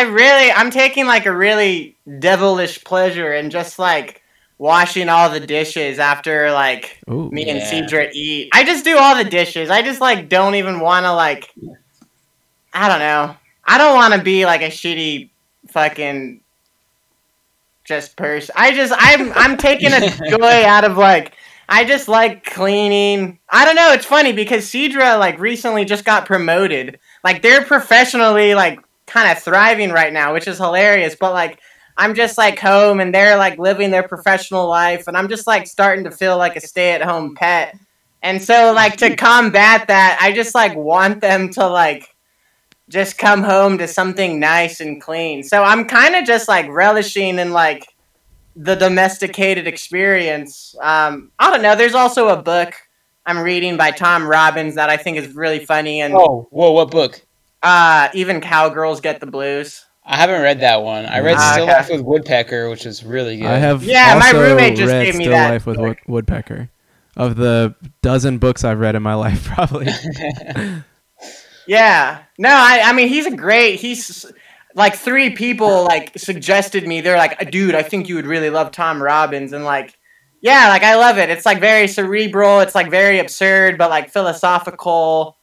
I really, I'm taking like a really devilish pleasure in just like washing all the dishes after like Ooh. me and Yeah. Cedra eat. I just do all the dishes. I just like don't even want to like. I don't know. I don't want to be like a shitty fucking just person. I just I'm I'm taking a joy out of like I just like cleaning. I don't know. It's funny because Cedra like recently just got promoted. Like they're professionally like kind of thriving right now, which is hilarious. But like I'm just like home and they're like living their professional life, and I'm just like starting to feel like a stay at home pet. And so like to combat that, I just like want them to like just come home to something nice and clean. So I'm kind of just like relishing in like the domesticated experience. Um, I don't know. There's also a book I'm reading by Tom Robbins that I think is really funny, and Oh, whoa, what book? Uh, even cowgirls get the blues. I haven't read that one. I read Ah, Still okay. Life with Woodpecker, which is really good. I have Yeah, my roommate just read gave me that. Still that Life with book. Wood- Woodpecker. Of the dozen books I've read in my life, probably. Yeah. No, I, I mean he's a great. He's like three people like suggested me. They're like, dude, I think you would really love Tom Robbins, and like, yeah, like I love it. It's like very cerebral. It's like very absurd, but like philosophical,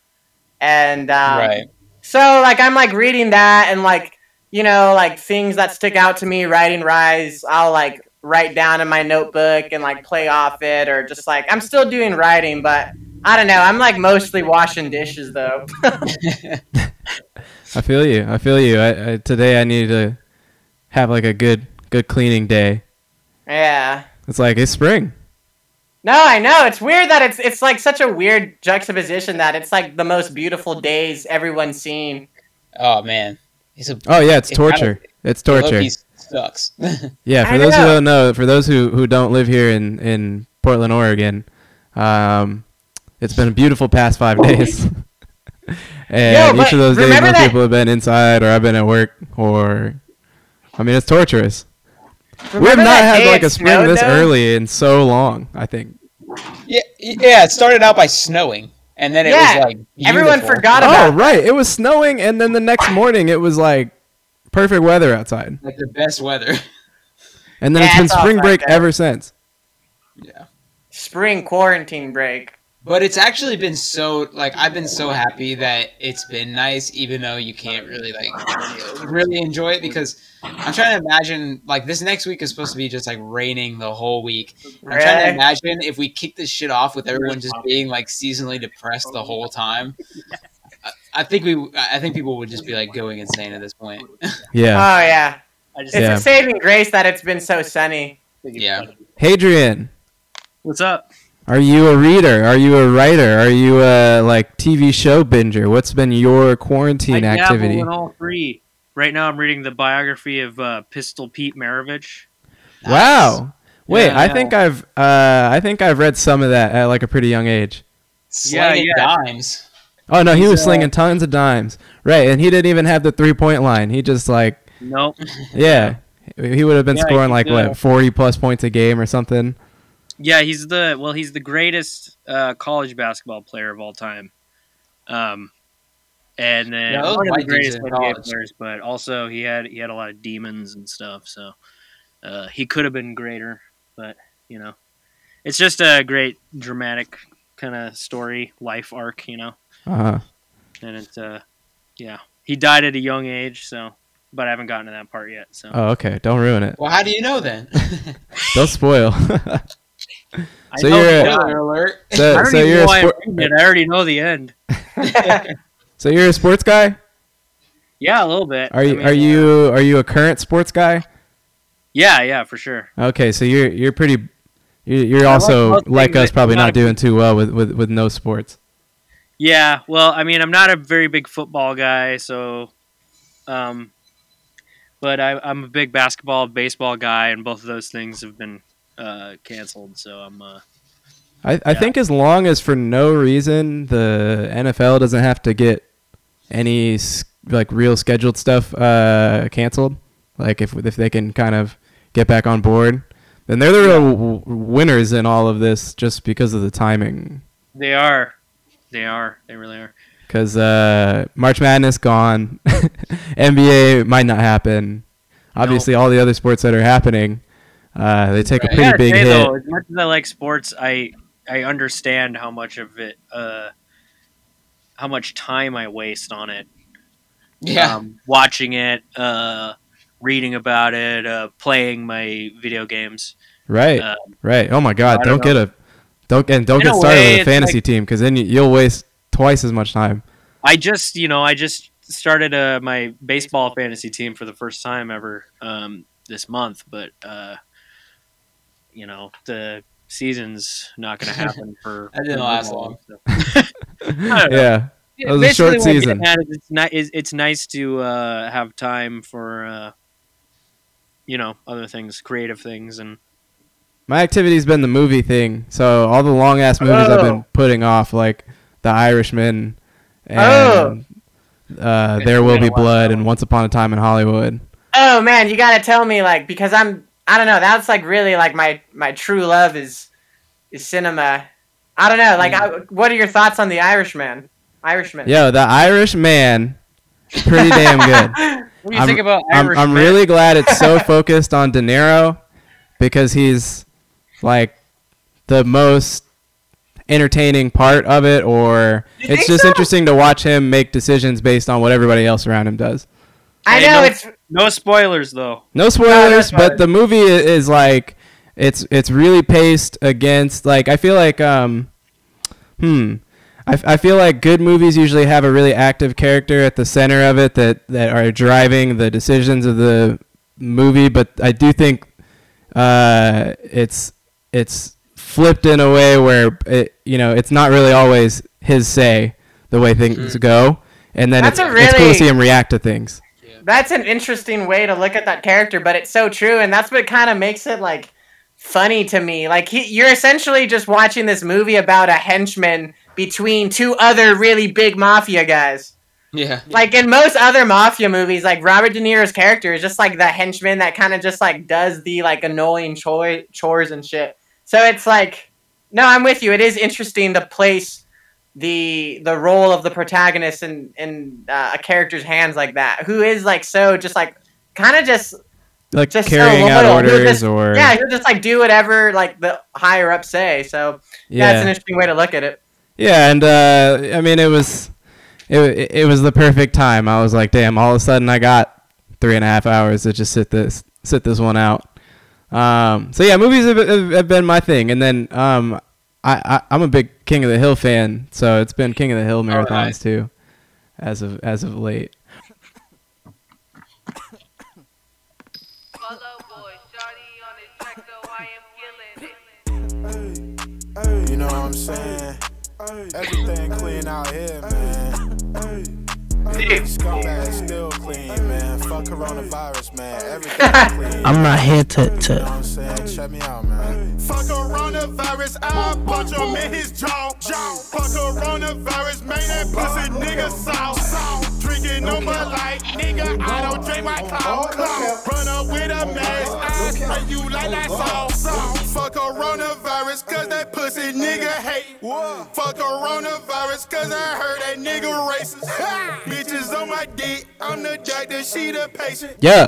and um, right. So like I'm like reading that and like you know like things that stick out to me writing rise I'll like write down in my notebook and like play off it or just like I'm still doing writing but I don't know I'm like mostly washing dishes though. I feel you. I feel you. I, I, today I need to have like a good good cleaning day. yeah. It's like it's spring. No, I know. It's weird that it's it's like such a weird juxtaposition that it's like the most beautiful days everyone's seen. Oh man, he's a Oh yeah, it's It kinda- torture. It's torture. He sucks. Yeah, for I those who don't know, for those who, who don't live here in, in Portland, Oregon, um, it's been a beautiful past five days. and Yo, each of those days, remember most that- people have been inside, or I've been at work, or I mean, it's torturous. We have not had like a spring this though? early in so long. I think. yeah, yeah. It started out by snowing, and then it Yeah, was like everyone beautiful. forgot Oh right, it was snowing, and then the next morning it was like perfect weather outside, like the best weather. and then Yeah, it's been spring break that. ever since. yeah. spring quarantine break. But it's actually been so like I've been so happy that it's been nice, even though you can't really like really enjoy it because I'm trying to imagine like this next week is supposed to be just like raining the whole week. I'm trying to imagine if we kick this shit off with everyone just being like seasonally depressed the whole time. I- I think we, I think people would just be like going insane at this point. Yeah, Oh yeah. I just It's Yeah. a saving grace that it's been so sunny. Yeah. Hadrian. What's up? Are you a reader? Are you a writer? Are you a like TV show binger? What's been your quarantine I dabble activity? in all three. Right now, I'm reading the biography of uh, Pistol Pete Maravich. Wow. Wait, Yeah, I yeah. think I've uh, I think I've read some of that at like a pretty young age. Slinging yeah. dimes. Oh no, he He's, was uh, slinging tons of dimes. Right, and he didn't even have the three point line. He just like Nope. yeah, he would have been Yeah, scoring like uh, what forty plus points a game or something. Yeah, he's the well, he's the greatest uh, college basketball player of all time. Um, and then Yeah, one of the greatest NBA college. players, but also he had he had a lot of demons and stuff. So uh, he could have been greater, but you know, it's just a great dramatic kind of story, life arc, you know. Uh-huh. And it's uh, yeah, he died at a young age, so but I haven't gotten to that part yet. So oh okay, don't ruin it. Well, how do you know then? Don't spoil. I so you're a- end. Spoiler alert. I so, don't so even you're know why I'm reading it. I already know the end. so you're a sports guy. Yeah, a little bit. Are I you mean, are you are you a current sports guy? Yeah, yeah, for sure. Okay, so you're you're pretty. You're, you're I also like us, probably not of- doing too well with, with, with no sports. Yeah, well, I mean, I'm not a very big football guy, so, um, but I, I'm a big basketball, baseball guy, and both of those things have been uh, canceled. So I'm, uh, I, I Yeah. think as long as for no reason the NFL doesn't have to get any like real scheduled stuff uh, canceled, like if if they can kind of get back on board, then they're the real w- winners in all of this just because of the timing. they are, they are, they really are. because uh, March Madness gone, NBA might not happen. Obviously, all the other sports that are happening, uh, they take a pretty big say, hit. though, as much as I like sports, I I understand how much of it, uh, how much time I waste on it. Yeah. um, watching it, uh, reading about it, uh, playing my video games. Right, Uh, right. Oh my God! Don't, don't get a don't and don't In get started way, with a it's fantasy team because then you, you'll waste twice as much time. I just, you know, I just started uh, my baseball fantasy team for the first time ever um, this month, but uh, you know, the season's not going to happen for. That didn't last long. so. Yeah, It was a short season. is It's, ni- is- it's nice to uh, have time for, uh, you know, other things, creative things, and my activity's been the movie thing. So all the long ass movies I've been Oh. putting off, like The Irishman, Oh. and uh, There Will Be. Blood, and Once Upon a Time in Hollywood. Oh man, you gotta tell me like because I'm I don't know. That's like really like my my true love is is cinema. I don't know. Like, I, mm. what are your thoughts on the Irishman? Irishman. Yo, The Irish Man, pretty damn good. What do you I'm- think about I'm, I'm really glad it's so focused on De Niro because he's like the most entertaining part of it, or You it's just so? interesting to watch him make decisions based on what everybody else around him does. I Hey, know no- it's no spoilers though. No spoilers, spoilers. but the movie is like it's it's really paced against like I feel like um hmm I, f- I feel like good movies usually have a really active character at the center of it that that are driving the decisions of the movie, but I do think uh it's it's flipped in a way where it you know it's not really always his say the way things go, and then That's it's, a it's cool to see him react to things. That's an interesting way to look at that character, but it's so true, and that's what kind of makes it like funny to me. Like he, you're essentially just watching this movie about a henchman between two other really big mafia guys. Yeah. Like in most other mafia movies, like Robert De Niro's character is just like the henchman that kind of just like does the like annoying chore- chores and shit. So it's like, no, I'm with you. It is interesting to place the the role of the protagonist in in uh, a character's hands like that, who is like so just like kind of just Like just carrying so out orders just- or yeah, he'll just like do whatever like the higher up say. So yeah, it's an interesting way to look at it. Yeah, and uh, I mean, it was it, it was the perfect time. I was like, damn! All of a sudden, I got three and a half hours to just sit this sit this one out. Um, so yeah, movies have, have, have been my thing, and then um, I, I I'm a big King of the Hill fan, so it's been King of the Hill marathons Alright. too, as of as of late. Follow boy, shawty on the track, so I am killing it. Hey, you know what I'm saying? Everything clean out here, man. I'm not here to, to I'm saying? Check me out, man. Fuck coronavirus, I punch him in his jaw. Fuck coronavirus, man, that pussy nigga soft. Drinking on my light, nigga, I don't drink my clout. Run up with a mask, I you like that salt. Fuck coronavirus, cause that pussy nigga hate. Fuck coronavirus, cause I heard that nigga racist. Bitches on my dick, I'm the doctor, she the patient. Yeah,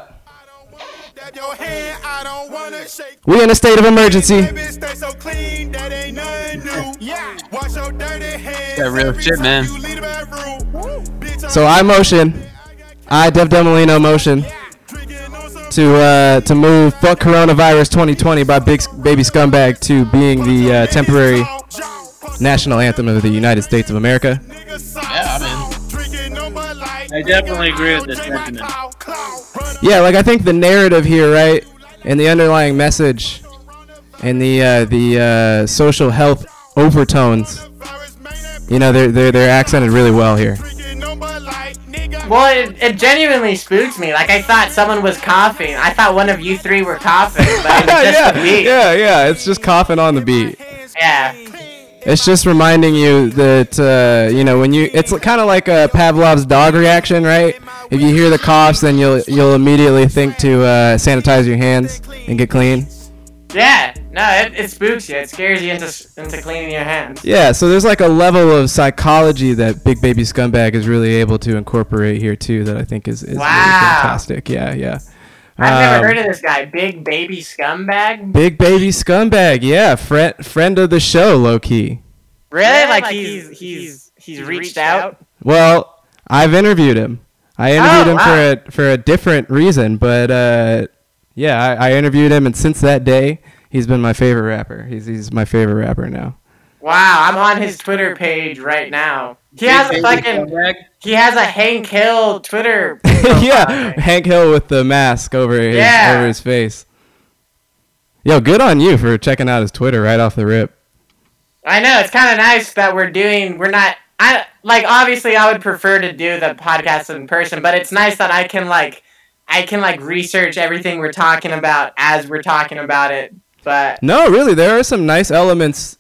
we in a state of emergency. So that ain't nothing new. Yeah. Wash your dirty hands. Yeah, real shit, man. You leave the bedroom. Bitch, So I motion, I Dev Demolino motion drinking on some to uh, to move fuck coronavirus 2020 by Big Baby Scumbag to being the uh, temporary national anthem of the United States of America. Yeah, I'm in. I definitely agree with this sentiment. Yeah, like I think the narrative here, right, and the underlying message, and the uh, the uh, social health overtones, you know, they're they're they're accented really well here. Well, it, it genuinely spooked me. Like I thought someone was coughing. I thought one of you three were coughing, but it was just yeah, the beat. yeah, yeah. It's just coughing on the beat. Yeah. It's just reminding you that uh, you know when you. It's kind of like a Pavlov's dog reaction, right? If you hear the coughs, then you'll you'll immediately think to uh, sanitize your hands and get clean. Yeah, no, it, it spooks you. It scares you into into cleaning your hands. Yeah, so there's like a level of psychology that Big Baby Scumbag is really able to incorporate here too that I think is, is really fantastic. Yeah, yeah. I've Um, never heard of this guy, Big Baby Scumbag. Big Baby Scumbag, yeah, friend friend of the show, low key. Really? Like, he's he's he's reached out. Well, I've interviewed him. I interviewed Oh, him wow. for a for a different reason, but uh, yeah, I, I interviewed him, and since that day, he's been my favorite rapper. He's he's my favorite rapper now. Wow, I'm on his Twitter page right now. He has a fucking he has a Hank Hill Twitter. yeah, Hank Hill with the mask over his Yeah. over his face. Yo, good on you for checking out his Twitter right off the rip. I know it's kind of nice that we're doing. We're not. I like obviously I would prefer to do the podcast in person, but it's nice that I can like I can like research everything we're talking about as we're talking about it. But No, really, there are some nice elements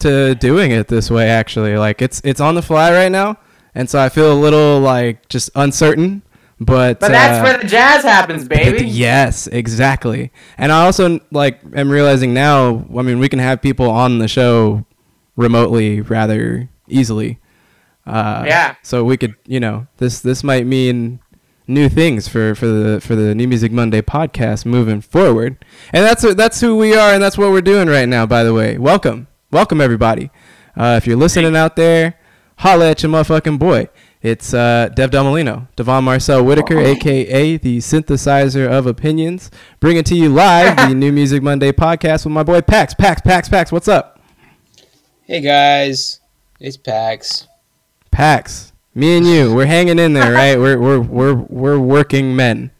to doing it this way. Actually, like it's it's on the fly right now, and so I feel a little like just uncertain. But but that's uh, where the jazz happens, baby. Yes, exactly. And I also like am realizing now. I mean, we can have people on the show remotely rather easily. Uh, Yeah. So we could, you know, this this might mean new things for, for the for the New Music Monday podcast moving forward. And that's that's who we are, and that's what we're doing right now. By the way, welcome, welcome everybody. Uh, if you're listening out there, holla at your motherfucking boy. It's uh, Dev Domelino, Devon Marcel Whitaker, aka the synthesizer of opinions, bringing to you live the New Music Monday podcast with my boy Pax. Pax, Pax, Pax. What's up, Hey guys, it's Pax. Pax? Me and you, we're hanging in there, right? We're we're we're we're working men.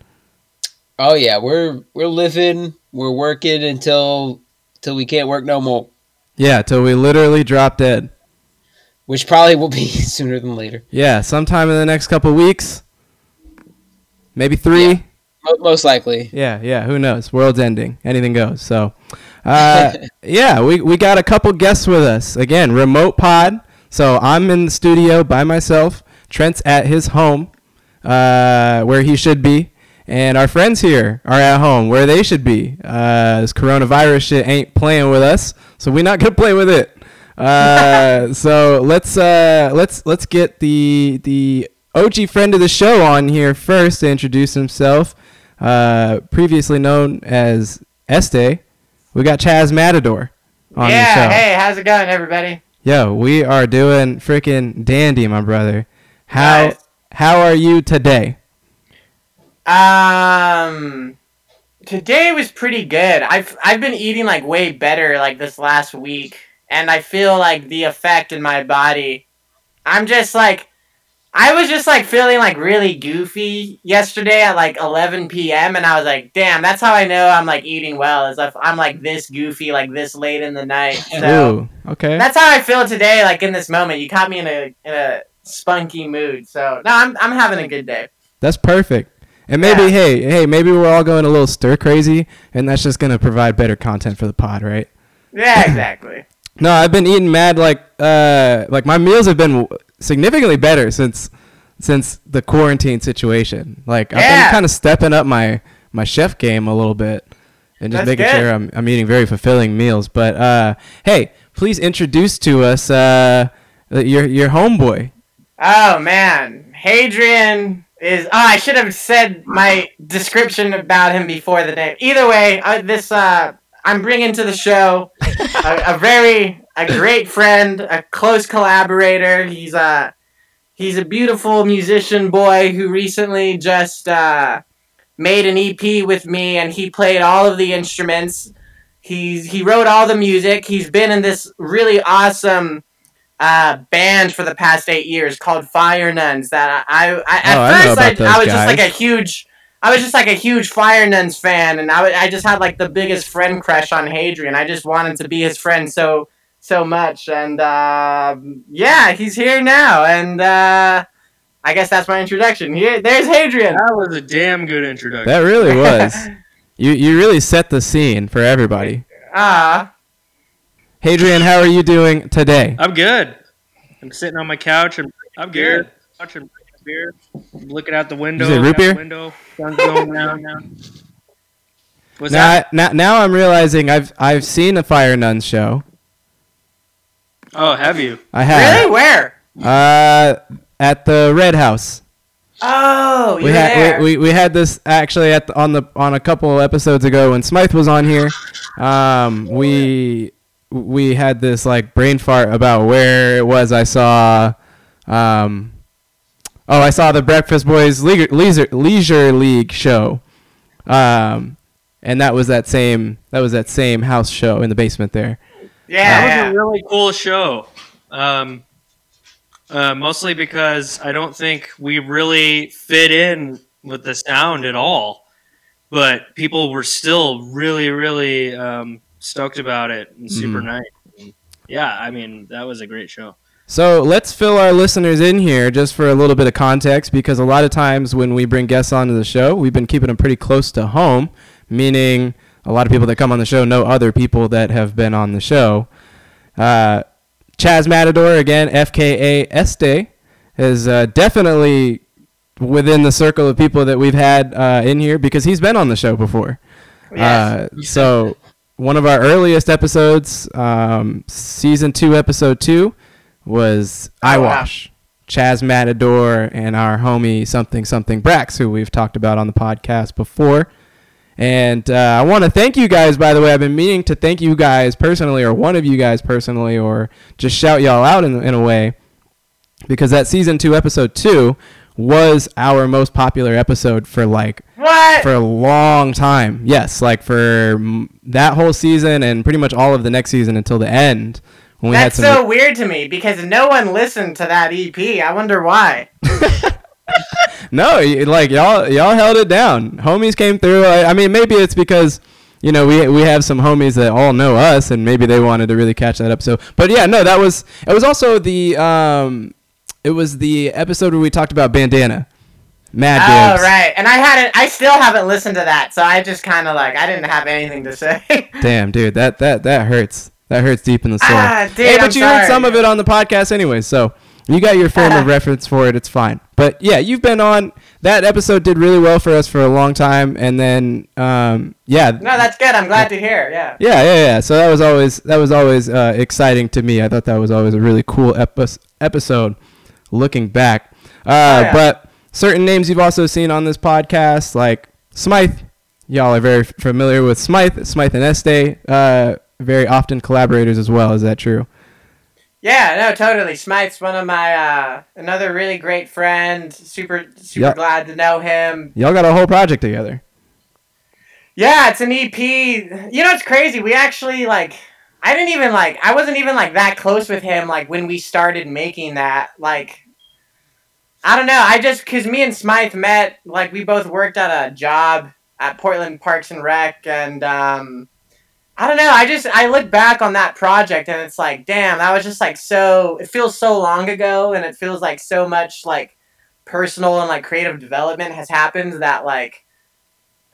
Oh yeah, we're we're living, we're working until till we can't work no more, Yeah, till we literally drop dead. which probably will be sooner than later. Yeah, sometime in the next couple weeks, maybe three. Mo- Most likely. Yeah, yeah. Who knows? World's ending. Anything goes. So, uh, yeah, we we got a couple guests with us again. Remote pod. So I'm in the studio by myself. Trent's at his home, uh, where he should be, and our friends here are at home where they should be. Uh, this coronavirus shit ain't playing with us, so we're not gonna play with it. Uh, so let's uh, let's let's get the the OG friend of the show on here first to introduce himself. Uh, previously known as Este, we got Chaz Matador on yeah. the show. Hey, how's it going, everybody? Yo, we are doing freaking dandy, my brother. How Nice. how are you today? Um, today was pretty good. I've I've been eating like way better like this last week, and I feel like the effect in my body. I'm just like, I was just like feeling like really goofy yesterday at like 11 p.m. and I was like, damn, that's how I know I'm like eating well. Is if I'm like this goofy like this late in the night. So Ooh, okay. that's how I feel today. Like in this moment, you caught me in a in a spunky mood. So no, I'm I'm having a good day. That's perfect. And maybe Yeah. hey, hey, maybe we're all going a little stir crazy and that's just going to provide better content for the pod, right? Yeah, exactly. No, I've been eating mad like uh like my meals have been significantly better since since the quarantine situation. Like I've been kind of stepping up my my chef game a little bit and just That's making good. sure I'm I'm eating very fulfilling meals. But uh hey, please introduce to us uh your your homeboy. Oh man, Hadrian is. Oh, I should have said my description about him before the name. Either way, uh, this uh, I'm bringing to the show a, a very a great friend, a close collaborator. He's a he's a beautiful musician boy who recently just uh, made an EP with me, and he played all of the instruments. He's he wrote all the music. He's been in this really awesome uh, band for the past eight years called Fire Nuns. That I, I at Oh, I first about I, I was just like a huge, I was just like a huge Fire Nuns fan, and I, I just had like the biggest friend crush on Hadrian. I just wanted to be his friend so so much, and uh, yeah, he's here now, and uh, I guess that's my introduction. Here, there's Hadrian. That was a damn good introduction. That really was. you you really set the scene for everybody. Ah, Hadrian, how are you doing today? I'm good. I'm sitting on my couch and I'm good. Couch and beer. I'm looking out the window. You say root beer? Window. Sun's going down now. Was now, that? now, now I'm realizing I've I've seen a Fire Nuns show. Oh, have you? I have. Really? Where? Uh, at the Red House. Oh, you we had there. we, we, we had this actually at the, on the on a couple episodes ago when Smythe was on here. Um, we we had this like brain fart about where it was I saw. Um, oh, I saw the Breakfast Boys Leisure Leisure, Leisure League show. Um, and that was that same that was that same house show in the basement there. yeah, That was a really cool show. Um, uh, mostly because I don't think we really fit in with the sound at all, but people were still really, really um, stoked about it and super Mhm. nice. Yeah, I mean that was a great show. So let's fill our listeners in here just for a little bit of context because a lot of times when we bring guests onto the show, we've been keeping them pretty close to home, meaning a lot of people that come on the show know other people that have been on the show. Uh, Chaz Matador, again, FKA Este, is uh, definitely within the circle of people that we've had uh, in here because he's been on the show before. Yes. Uh, so one of our earliest episodes, um, season two, episode two, was I Oh, wow. Chaz Matador and our homie something something Brax, who we've talked about on the podcast before. And uh, I want to thank you guys, by the way. I've been meaning to thank you guys personally, or one of you guys personally, or just shout y'all out in, in a way, because that season two, episode two, was our most popular episode for like what? for a long time. Yes, like for mm, that whole season and pretty much all of the next season until the end when we That's had some. so weird to me because no one listened to that EP. I wonder why. no, like y'all y'all held it down. Homies came through. I, I mean, maybe it's because you know we we have some homies that all know us, and maybe they wanted to really catch that up. So, But yeah, no, that was it. Was also the um, it was the episode where we talked about bandana. Mad Oh right, and I hadn't. I still haven't listened to that, so I just kind of like I didn't have anything to say. Damn, dude, that that that hurts. That hurts deep in the soul. Ah, dude, hey, but I'm you heard some of it on the podcast anyway, so you got your frame of reference for it. It's fine. But yeah, you've been on. That episode did really well for us for a long time, and then um, yeah, no, that's good. I'm glad to hear. Yeah. yeah, yeah, yeah. So that was always that was always uh, exciting to me. I thought that was always a really cool epi- episode. Looking back, uh, Oh, yeah. but certain names you've also seen on this podcast, like Smythe. Y'all are very familiar with Smythe, Smythe and Este. Uh, very often collaborators as well. Is that true? Yeah, no, totally. Smythe's one of my uh, another really great friend. Super, super Yep. glad to know him. Y'all got a whole project together. Yeah, it's an EP. You know, it's crazy. We actually like. I didn't even like. I wasn't even like that close with him. Like when we started making that. Like, I don't know. I just because me and Smythe met. Like we both worked at a job at Portland Parks and Rec, and um, I don't know. I just I look back on that project, and it's like, damn, that was just like so. It feels so long ago, and it feels like so much like personal and like creative development has happened that like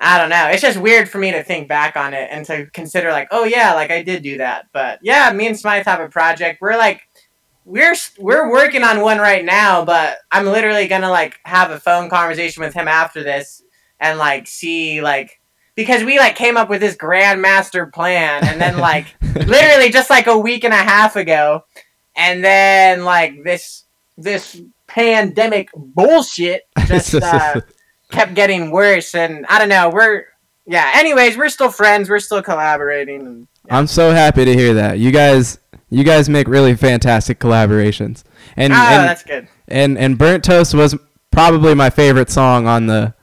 I don't know. It's just weird for me to think back on it and to consider like, oh yeah, like I did do that. But yeah, me and Smythe have a project. We're like, we're we're working on one right now, but I'm literally gonna like have a phone conversation with him after this and like see like because we like came up with this grand master plan and then like literally just like a week and a half ago, and then like this this pandemic bullshit just uh, kept getting worse and i don't know we're yeah anyways we're still friends we're still collaborating and I'm so happy to hear that. You guys, you guys make really fantastic collaborations. And oh and, that's good and and burnt toast was probably my favorite song on the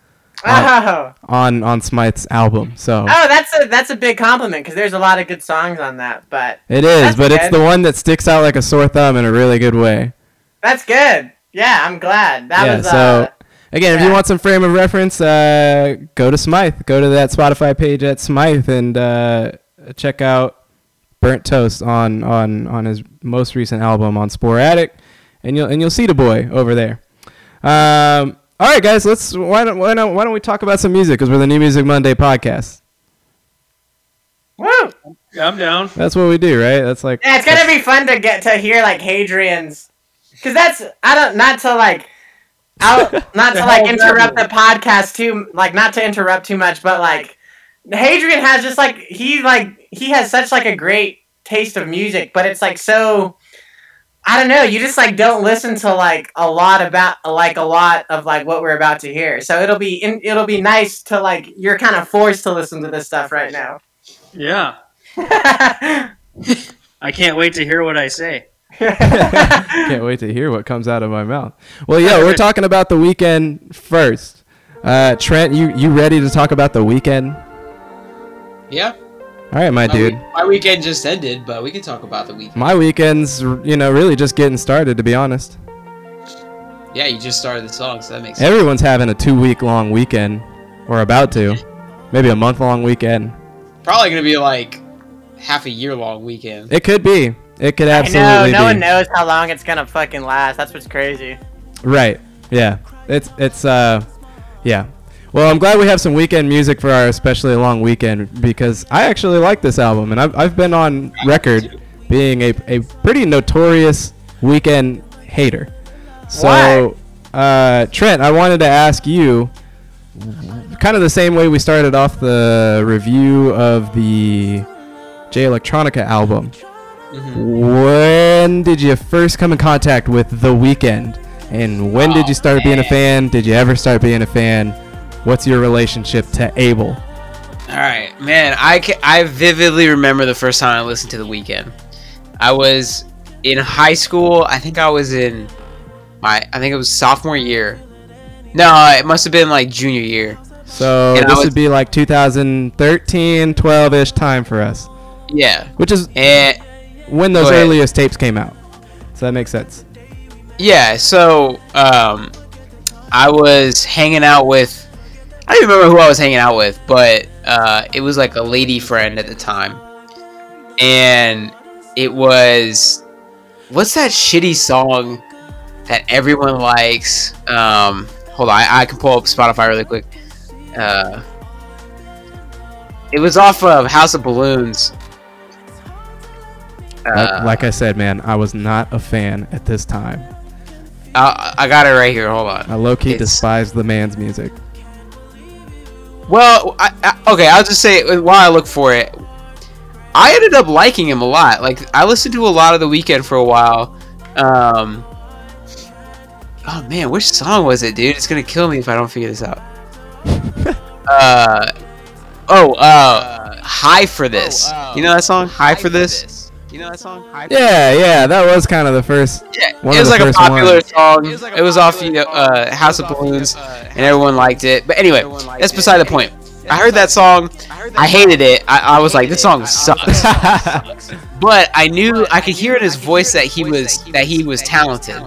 oh on on Smythe's album. So oh that's a that's a big compliment because there's a lot of good songs on that but it is, but it's the one that sticks out like a sore thumb in a really good way. that's good yeah i'm glad that yeah. was so uh, again, if you want some frame of reference, uh, go to Smythe. Go to that Spotify page at Smythe and uh, check out Burnt Toast on on on his most recent album on Sporadic, and you'll and you'll see the boy over there. Um, all right, guys, let's why don't why don't why don't we talk about some music because we're the New Music Monday podcast. woo I'm down. That's what we do, right? That's like yeah it's gonna be fun to get to hear like hadrian's because that's i don't not to like I'll, not to like interrupt the podcast too like not to interrupt too much but like Hadrian has just like he like he has such like a great taste of music, but it's like so I don't know, you just like don't listen to like a lot about like a lot of like what we're about to hear. So it'll be in, it'll be nice to like you're kind of forced to listen to this stuff right now. Yeah. I can't wait to hear what I say. Can't wait to hear what comes out of my mouth. Well, yeah, we're talking about the weekend first. Uh, Trent, you you ready to talk about the weekend? Yeah. All right, my My, dude. week- my weekend just ended, but we can talk about the weekend. My weekend's, you know, really just getting started, to be honest. Yeah, you just started the song, so that makes sense. Everyone's having a two week long weekend, or about to. Maybe a month long weekend. Probably gonna be like half a year long weekend. It could be. It could absolutely I know, no be. one knows how long it's gonna fucking last. That's what's crazy. Right. Yeah. It's it's uh yeah. Well, I'm glad we have some weekend music for our especially long weekend because I actually like this album and I've I've been on record being a, a pretty notorious Weeknd hater. So, uh Trent, I wanted to ask you kind of the same way we started off the review of the Jay Electronica album. When did you first come in contact with The Weeknd? And when did Oh, you start being a fan? Did you ever start being a fan? What's your relationship to Abel? All right, man. I ca- I vividly remember the first time I listened to the Weeknd. I was in high school. I think I was in my. I think it was sophomore year. No, it must have been like junior year. So And this was- would be like 2013, 12-ish time for us, Yeah, which is and when those earliest tapes came out. So that makes sense. yeah. So um, I was hanging out with. I don't even remember who I was hanging out with, but uh, it was like a lady friend at the time, and it was what's that shitty song that everyone likes? Um, hold on, I, I can pull up Spotify really quick. Uh, it was off of House of Balloons. Like, Uh, like I said, man, I was not a fan at this time. I, I got it right here. Hold on. I low-key It's- despised the man's music. Well, I, I, okay, I'll just say uh, while I look for it, I ended up liking him a lot. Like I listened to a lot of the Weeknd for a while. Um, oh man, which song was it, dude? It's gonna kill me if I don't figure this out. uh, oh, uh, "High for This." You know that song? "High for This." You know that song? High for Yeah, yeah, that was kind of the first. Yeah, One it of was the like a popular song. It was, off you know, uh, House of Balloons, and everyone liked it. But anyway, that's beside the point. I heard that song. I hated it. I, I was like, this song sucks. but I knew I could hear in his voice that he was that he was talented,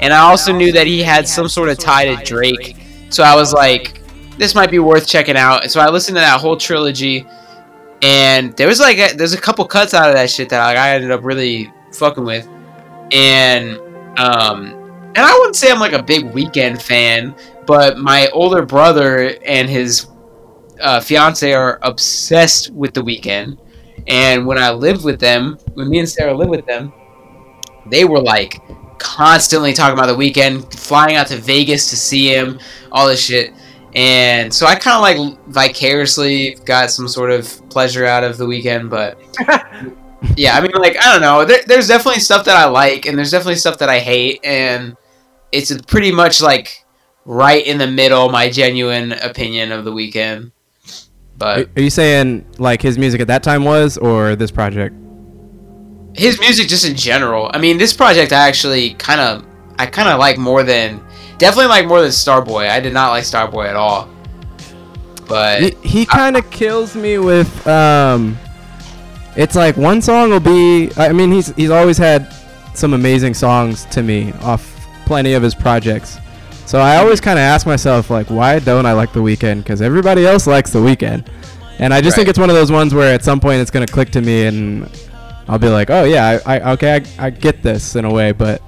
and I also knew that he had some sort of tie to Drake. So I was like, this might be worth checking out. So I listened to that whole trilogy, and there was like there's a couple cuts out of that shit that like, I ended up really fucking with, and um, and I wouldn't say I'm like a big Weeknd fan, but my older brother and his uh, fiance are obsessed with the Weeknd. And when I lived with them, when me and Sarah lived with them, they were like constantly talking about the Weeknd, flying out to Vegas to see him, all this shit. And so I kind of like vicariously got some sort of pleasure out of the Weeknd, but yeah, I mean, like I don't know. There, there's definitely stuff that I like, and there's definitely stuff that I hate, and it's pretty much like right in the middle. My genuine opinion of the Weeknd, but are you saying like his music at that time was, or this project? his music just in general. I mean, this project I actually kind of, I kind of like more than, definitely like more than Starboy. I did not like Starboy at all, but He, he kind of kills me with um. It's like one song will be. I mean, he's he's always had some amazing songs to me off plenty of his projects. So I always kind of ask myself like, why don't I like the Weeknd? Because everybody else likes the Weeknd, and I just think it's one of those ones where at some point it's gonna click to me, and I'll be like, oh yeah, I, I okay, I, I get this in a way, but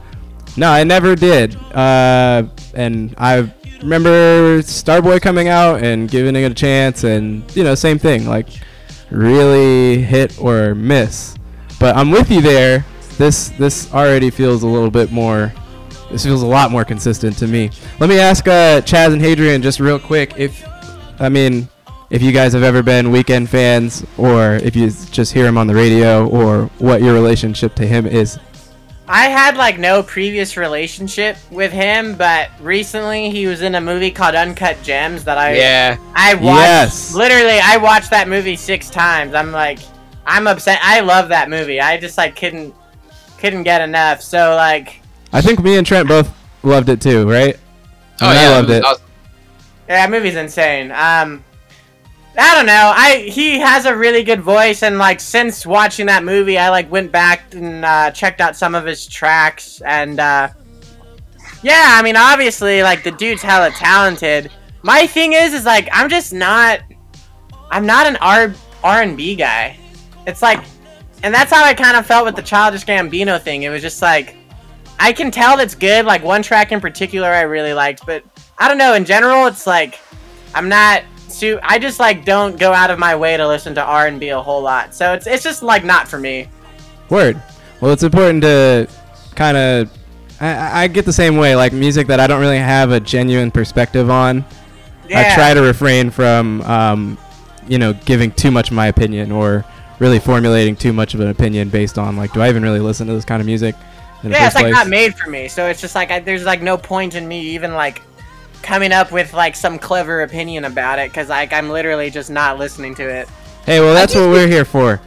no, I never did. Uh, and I remember Starboy coming out and giving it a chance, and you know, same thing, like really hit or miss. But I'm with you there. This this already feels a little bit more. This feels a lot more consistent to me. Let me ask uh, Chaz and Hadrian just real quick if, I mean, if you guys have ever been Weeknd fans, or if you just hear him on the radio, or what your relationship to him is. I had like no previous relationship with him, but recently he was in a movie called Uncut Gems that I Yeah. I watched. Yes. Literally, I watched that movie six times. I'm like, I'm upset. I love that movie. I just like couldn't couldn't get enough. So like, I think me and Trent both loved it too, right? Oh And yeah, I loved it. awesome. yeah, that movie's insane. Um, I don't know. I he has a really good voice, and like since watching that movie, I like went back and uh, checked out some of his tracks, and uh, yeah, I mean, obviously, like the dude's hella talented. My thing is, is like I'm just not, I'm not an R R and B guy. It's like, and that's how I kind of felt with the Childish Gambino thing. It was just like, I can tell that's good. Like one track in particular, I really liked, but I don't know. In general, it's like I'm not. I just like don't go out of my way to listen to R and B a whole lot. So it's it's just like not for me. Word. Well, it's important to kind of. I, I get the same way. Like music that I don't really have a genuine perspective on. Yeah. I try to refrain from, um, you know, giving too much of my opinion or really formulating too much of an opinion based on like, do I even really listen to this kind of music? Yeah, it's like place? not made for me. So it's just like I, there's like no point in me even like coming up with like some clever opinion about it because like I'm literally just not listening to it. Hey, well, that's what we're here for.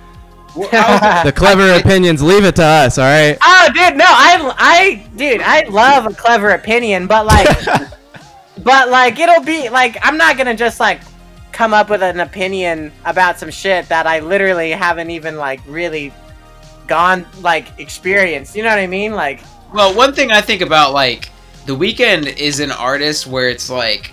Well, I was- The clever opinions, leave it to us, all right? Oh, dude, no, I, I, dude, I love a clever opinion, but like, but like, it'll be like, I'm not gonna just like come up with an opinion about some shit that I literally haven't even like really gone like experienced. You know what I mean? Like, Well, one thing I think about like the Weeknd is an artist where it's like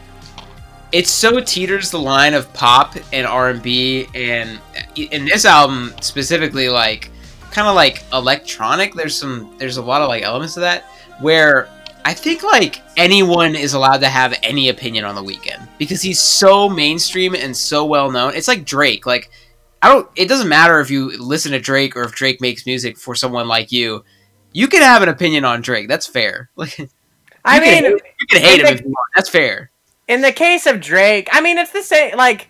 it's so teeters the line of pop and R and B, and in this album specifically, like kind of like electronic. There's some there's a lot of like elements of that where I think like anyone is allowed to have any opinion on the Weeknd because he's so mainstream and so well known. It's like Drake, like. I don't. It doesn't matter if you listen to Drake or if Drake makes music for someone like you you can have an opinion on Drake. That's fair. Like you I can, mean, you can hate him if you want. That's fair. in the case of Drake, I mean, it's the same. Like,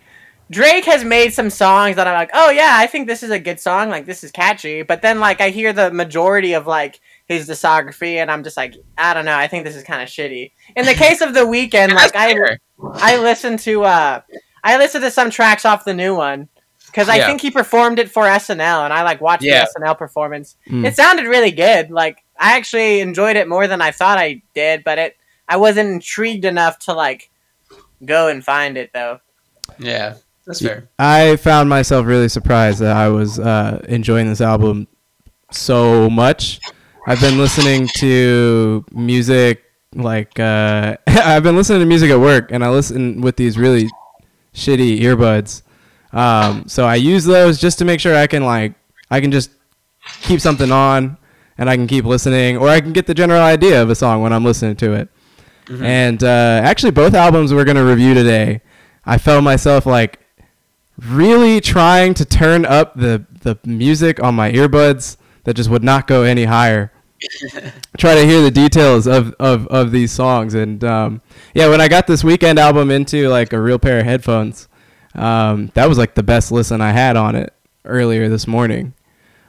Drake has made some songs that I'm like, oh yeah, I think this is a good song. Like, this is catchy. But then, like, I hear the majority of like his discography, and I'm just like, I don't know. I think this is kind of shitty. In the case of the Weeknd, like, I fair. I listened to uh, I listened to some tracks off the new one because I Yeah. think he performed it for SNL, and I like watched Yeah. the SNL performance. Hmm. It sounded really good. Like, I actually enjoyed it more than I thought I did, but it I wasn't intrigued enough to like go and find it though. yeah, that's fair. I found myself really surprised that I was uh, enjoying this album so much. I've been listening to music like uh, I've been listening to music at work, and I listen with these really shitty earbuds. Um, so I use those just to make sure I can like I can just keep something on, and I can keep listening, or I can get the general idea of a song when I'm listening to it. And uh, actually, both albums we're gonna review today, I felt myself like really trying to turn up the the music on my earbuds that just would not go any higher. Try to hear the details of, of, of these songs and um, yeah, when I got this Weeknd album into like a real pair of headphones, um, that was like the best listen I had on it earlier this morning.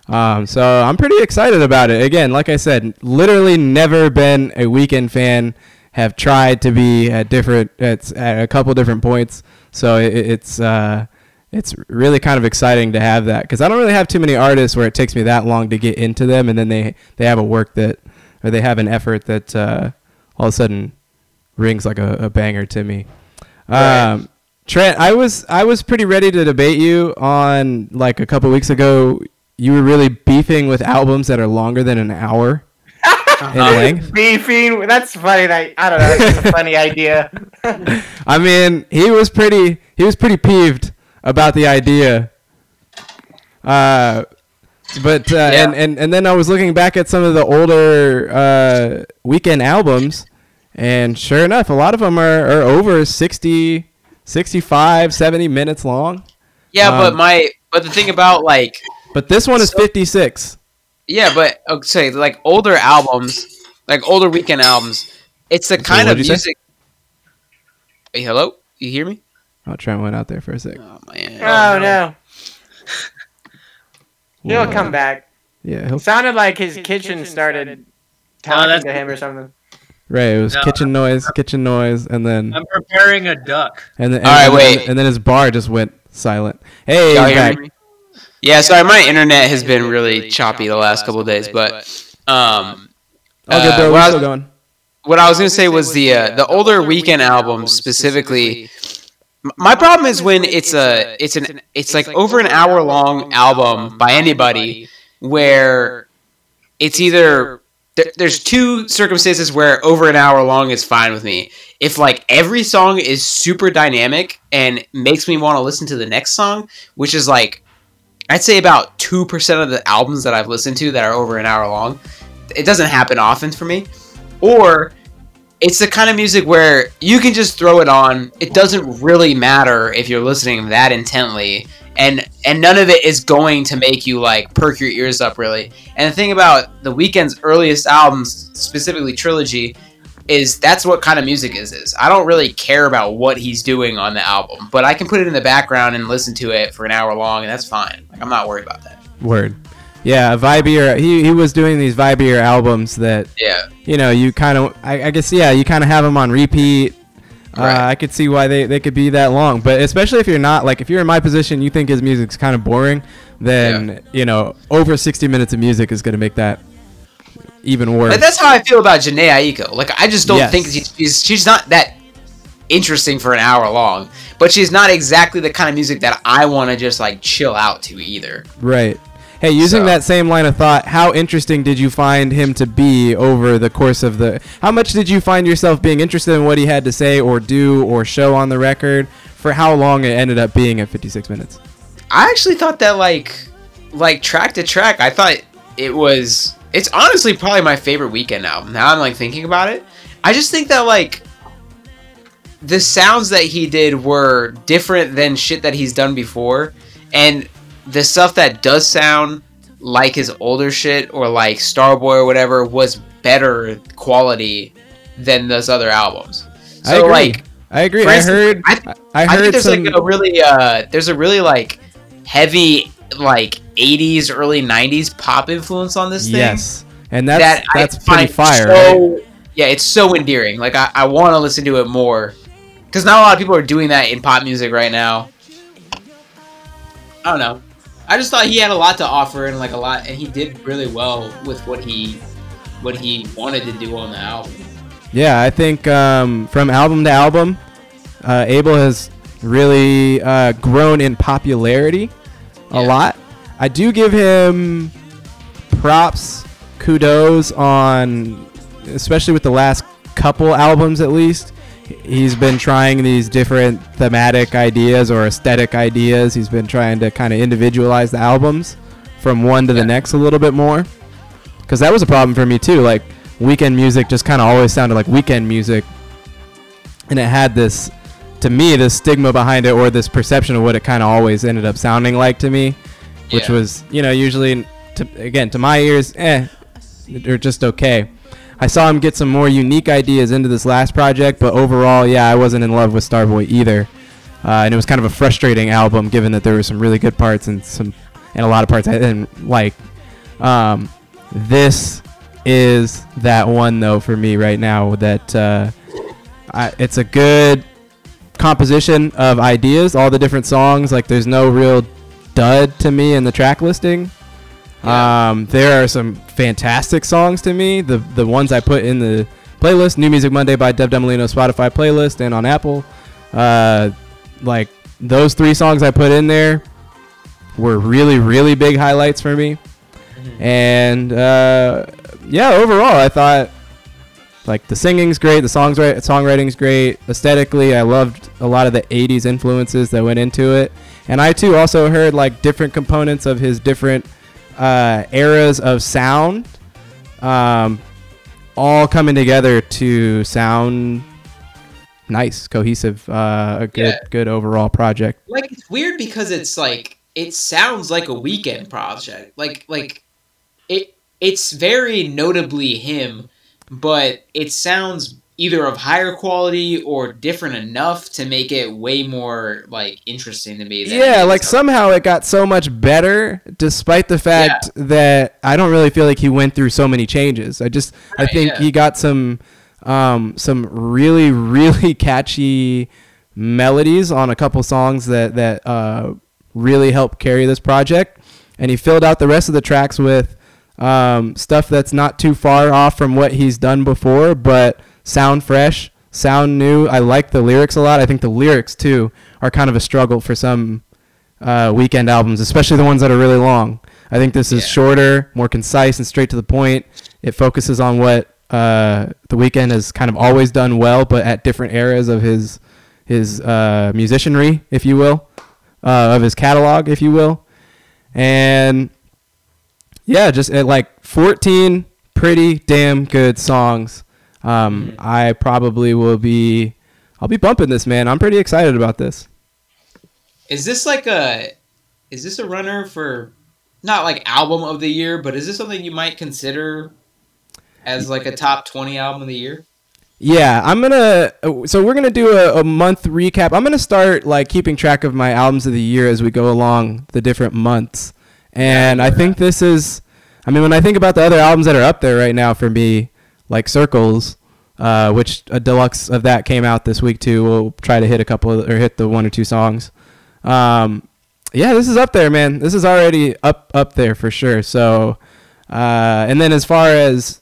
Um, so I'm pretty excited about it. Again, like I said, literally never been a Weeknd fan. Have tried to be at different at, at a couple different points. So it, it's uh, it's really kind of exciting to have that because I don't really have too many artists where it takes me that long to get into them, and then they they have a work that or they have an effort that uh, all of a sudden rings like a, a banger to me. Right. Trent, I was I was pretty ready to debate you on like a couple weeks ago. You were really beefing with albums that are longer than an hour. Beefing. That's funny. That I don't know. That's a funny idea. I mean, he was pretty he was pretty peeved about the idea. Uh, but uh, Yeah. and, and and then I was looking back at some of the older uh, Weeknd albums, and sure enough, a lot of them are, are over 60, 65, 70 minutes long. Yeah, but Um, my but the thing about like But this one is So- 56. yeah, but okay, like older albums, like older Weeknd albums, it's the kind of what'd say? music. Hey, hello, you hear me? Oh, Trent went out there for a sec. Oh man. Oh, no. He'll come back. Yeah, he'll, Sounded like his kitchen started talking that's- to him or something. Right. It was No. kitchen noise, kitchen noise, and then I'm preparing a duck. and then and, All right, then- wait. and then his bar just went silent. Hey, Y'all hear back. me? Yeah, sorry, my internet has been really choppy the last couple of days, but um, good, uh, bro. what We're I still was- going. what I was gonna say was the uh, the older Weeknd albums specifically. My problem is when it's a it's an it's like over an hour long album by anybody where it's either there, there's two circumstances where over an hour long is fine with me. If like every song is super dynamic and makes me want to listen to the next song, which is like I'd say about two percent of the albums that I've listened to that are over an hour long. It doesn't happen often for me. Or it's the kind of music where you can just throw it on. It doesn't really matter if you're listening that intently, and and none of it is going to make you like perk your ears up really. And the thing about the Weeknd's earliest albums, specifically trilogy, is that's what kind of music is is. I don't really care about what he's doing on the album, but I can put it in the background and listen to it for an hour long, and that's fine. Like I'm not worried about that. Word. Yeah, vibier. He he was doing these vibier albums that Yeah. you know you kind of. I, I guess yeah, you kind of have them on repeat. Uh, I could see why they, they could be that long, but especially if you're not like if you're in my position, you think his music's kind of boring, then you know over 60 minutes of music is gonna make that even worse. But that's how I feel about Jhené Aiko. Like I just don't Yes. think she's, she's she's not that interesting for an hour long. But she's not exactly the kind of music that I want to just like chill out to either. Right. Hey, using So- that same line of thought, how interesting did you find him to be over the course of the? How much did you find yourself being interested in what he had to say or do or show on the record? For how long it ended up being at 56 minutes? I actually thought that like like track to track, I thought it was it's honestly probably my favorite Weeknd album. Now I'm like thinking about it. I just think that like the sounds that he did were different than shit that he's done before and the stuff that does sound like his older shit or like Starboy or whatever was better quality than those other albums. So I agree. like I agree. I heard. I- I, I heard think there's some. like a really uh there's a really like heavy like 80s early 90s pop influence on this thing yes, and that's that that's I pretty fire. right? yeah it's so endearing like I, I want to listen to it more because not a lot of people are doing that in pop music right now I don't know I just thought he had a lot to offer and like a lot and he did really well with what he what he wanted to do on the album Yeah, I think um, from album to album, uh, Abel has really uh, grown in popularity a Yeah. lot. I do give him props, kudos on, especially with the last couple albums at least. He's been trying these different thematic ideas or aesthetic ideas. He's been trying to kind of individualize the albums from one to the Yeah. next a little bit more. Because that was a problem for me too. Like Weeknd music just kind of always sounded like Weeknd music, and it had this, to me, this stigma behind it or this perception of what it kind of always ended up sounding like to me, which Yeah. was you know usually, to, again to my ears, eh, they're just okay. I saw him get some more unique ideas into this last project, but overall, yeah, I wasn't in love with Starboy either. Uh, and it was kind of a frustrating album, given that there were some really good parts and some, and a lot of parts I didn't like. Um, this is that one though for me right now. That uh, I, it's a good composition of ideas, all the different songs. Like there's no real dud to me in the track listing. Um, there are some fantastic songs to me. The the ones I put in the playlist, New Music Monday by Dev Demolino Spotify playlist and on Apple. Uh, like those three songs I put in there were really really big highlights for me. And uh, yeah, overall I thought like the singing's great, the songs right, songwriting's great. Aesthetically, I loved a lot of the '80s influences that went into it, and I too also heard like different components of his different uh, eras of sound, um, all coming together to sound nice, cohesive, uh, a good, Yeah. good overall project. like it's weird because it's like it sounds like a Weeknd project like like it it's very notably him but it sounds either of higher quality or different enough to make it way more like interesting to me. Yeah, like somehow it got so much better, despite the fact that I don't really feel like he went through so many changes. I just I think yeah. he got some um, some really really catchy melodies on a couple songs that that uh, really helped carry this project, and he filled out the rest of the tracks with um, stuff that's not too far off from what he's done before, but sound fresh, sound new. I like the lyrics a lot. I think the lyrics too are kind of a struggle for some uh, Weeknd albums, especially the ones that are really long. I think this is Yeah. shorter, more concise, and straight to the point. It focuses on what uh, the Weeknd has kind of always done well, but at different eras of his his uh, musicianry, if you will, uh, of his catalog, if you will, and yeah, just uh, like 14 pretty damn good songs. Um, I probably will be, I'll be bumping this, man. I'm pretty excited about this. Is this like a is this a runner for not like album of the year, but is this something you might consider as like a top 20 album of the year? Yeah, I'm gonna. So we're gonna do a, a month recap. I'm gonna start like keeping track of my albums of the year as we go along the different months. And I think this is. I mean, when I think about the other albums that are up there right now for me, like Circles, uh, which a deluxe of that came out this week too. We'll try to hit a couple of, or hit the one or two songs. Um, yeah, this is up there, man. This is already up up there for sure. So, uh, and then as far as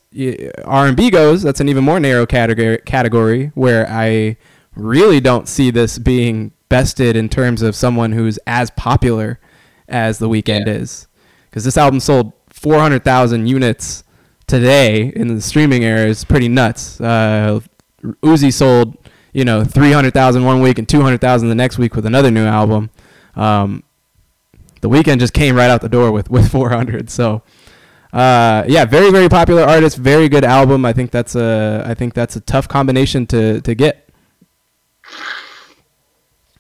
R and B goes, that's an even more narrow category. Category where I really don't see this being bested in terms of someone who's as popular as The Weeknd Yeah. is, because this album sold 400,000 units today in the streaming era is pretty nuts. Uh, Uzi sold, you know, 300,000 one week and 200,000 the next week with another new album. Um, the Weeknd just came right out the door with, with 400. So, uh, yeah, very very popular artist, very good album. I think that's a I think that's a tough combination to to get.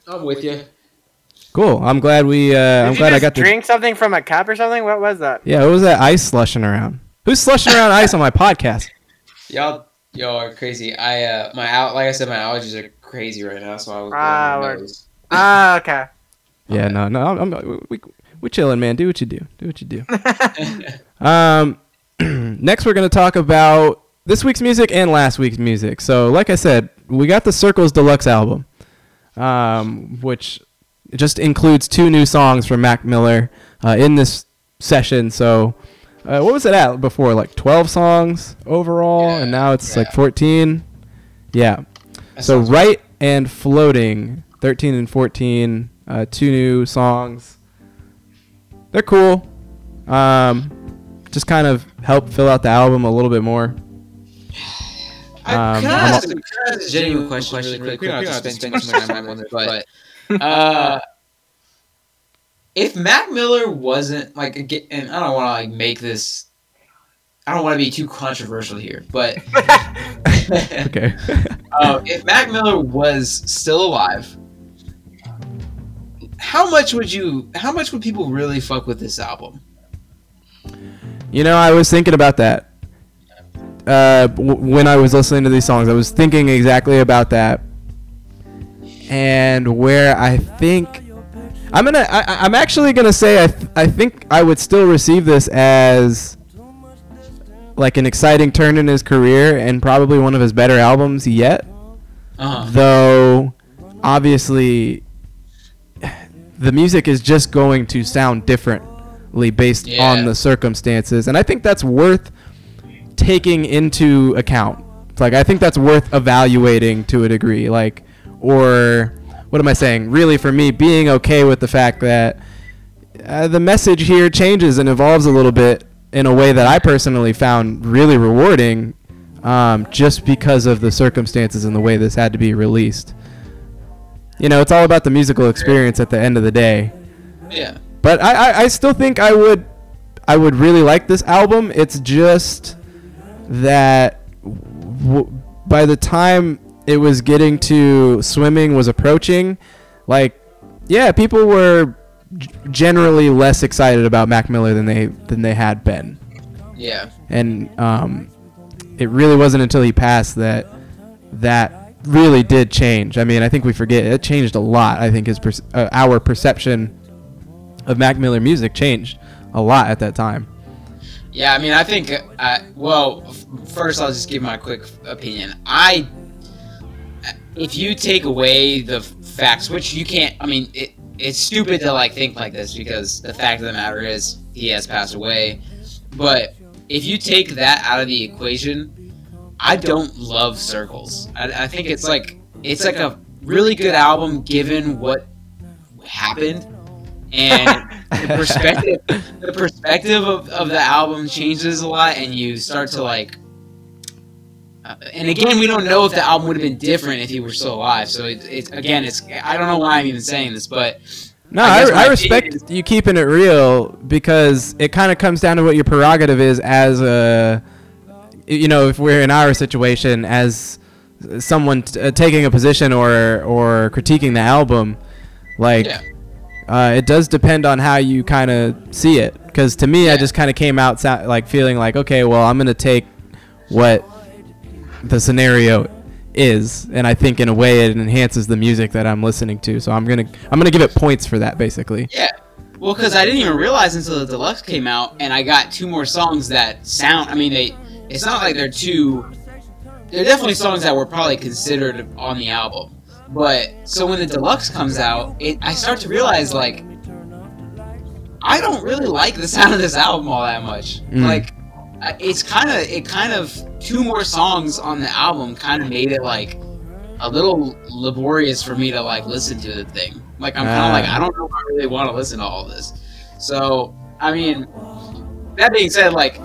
I'm with you. Cool. I'm glad we. Uh, Did I'm you glad I just got to. drink something from a cup or something? What was that? Yeah, what was that ice slushing around? Who's slushing around ice on my podcast? Y'all y'all are crazy. I uh my out like I said my allergies are crazy right now, so I was Ah, blowing my we're- Ah, okay. Yeah, no, no, I'm, I'm we we chilling, man. Do what you do. Do what you do. Um, next we're gonna talk about this week's music and last week's music. So, like I said, we got the Circles Deluxe album, um, which just includes two new songs from Mac Miller uh, in this session. So, uh, what was it at before? Like 12 songs overall, Yeah, and now it's like 14. Yeah. That So, right and floating, 13 and 14, uh, two new songs. They're cool. Um, just kind of help fill out the album a little bit more. I Um, I'm ask, a- can I a genuine question, really quick? We don't have to spend too much time on this, but uh, if Mac Miller wasn't like, and I don't want to like make this, I don't want to be too controversial here, but Okay. uh, if Mac Miller was still alive, how much would you? How much would people really fuck with this album? you know, I was thinking about that. Uh, w- when I was listening to these songs, I was thinking exactly about that, and where I think I'm gonna, I, I- I'm actually gonna say I, th- I think I would still receive this as like an exciting turn in his career and probably one of his better albums yet. Uh-huh. though obviously the music is just going to sound differently based Yeah. on the circumstances and i think that's worth taking into account like i think that's worth evaluating to a degree like or what am i saying really for me being okay with the fact that uh, the message here changes and evolves a little bit in a way that i personally found really rewarding um, just because of the circumstances and the way this had to be released. You know, it's all about the musical experience at the end of the day. Yeah. But I, I, I still think I would I would really like this album. It's just that w- by the time it was getting to swimming was approaching, like yeah, people were generally less excited about Mac Miller than they than they had been Yeah. and um, it really wasn't until he passed that that really did change. I mean, I think we forget it changed a lot. I think his per- uh, our perception of Mac Miller music changed a lot at that time. Yeah, I mean, I think. Uh, well, f- first I'll just give my quick opinion. I, if you take away the facts, which you can't. I mean, it, it's stupid to like think like this because the fact of the matter is he has passed away. But if you take that out of the equation, I don't love Circles. I, I think it's like it's like a really good album given what happened and the perspective the perspective of, of the album changes a lot and you start to like uh, and again we don't know if the album would have been different if he were still alive. So it, it's again it's i don't know why i'm even saying this but No, I I, I, respect opinion you keeping it real because it kind of comes down to what your prerogative is as a, you know, if we're in our situation as someone t- uh, taking a position or or critiquing the album, like yeah. uh, it does depend on how you kind of see it. Because to me, I just kind of came out like feeling like, okay, well, I'm gonna take what the scenario is, and I think in a way it enhances the music that I'm listening to. So I'm gonna I'm gonna give it points for that, basically. yeah well because i didn't even realize until the deluxe came out and i got two more songs that sound i mean they it's not like they're too they're definitely songs that were probably considered on the album but so when the deluxe comes out it i start to realize like i don't really like the sound of this album all that much Mm. like it's kind of it kind of two more songs on the album kind of made it like a little laborious for me to like listen to the thing like i'm kind of Ah. like i don't know if i really want to listen to all this so i mean that being said like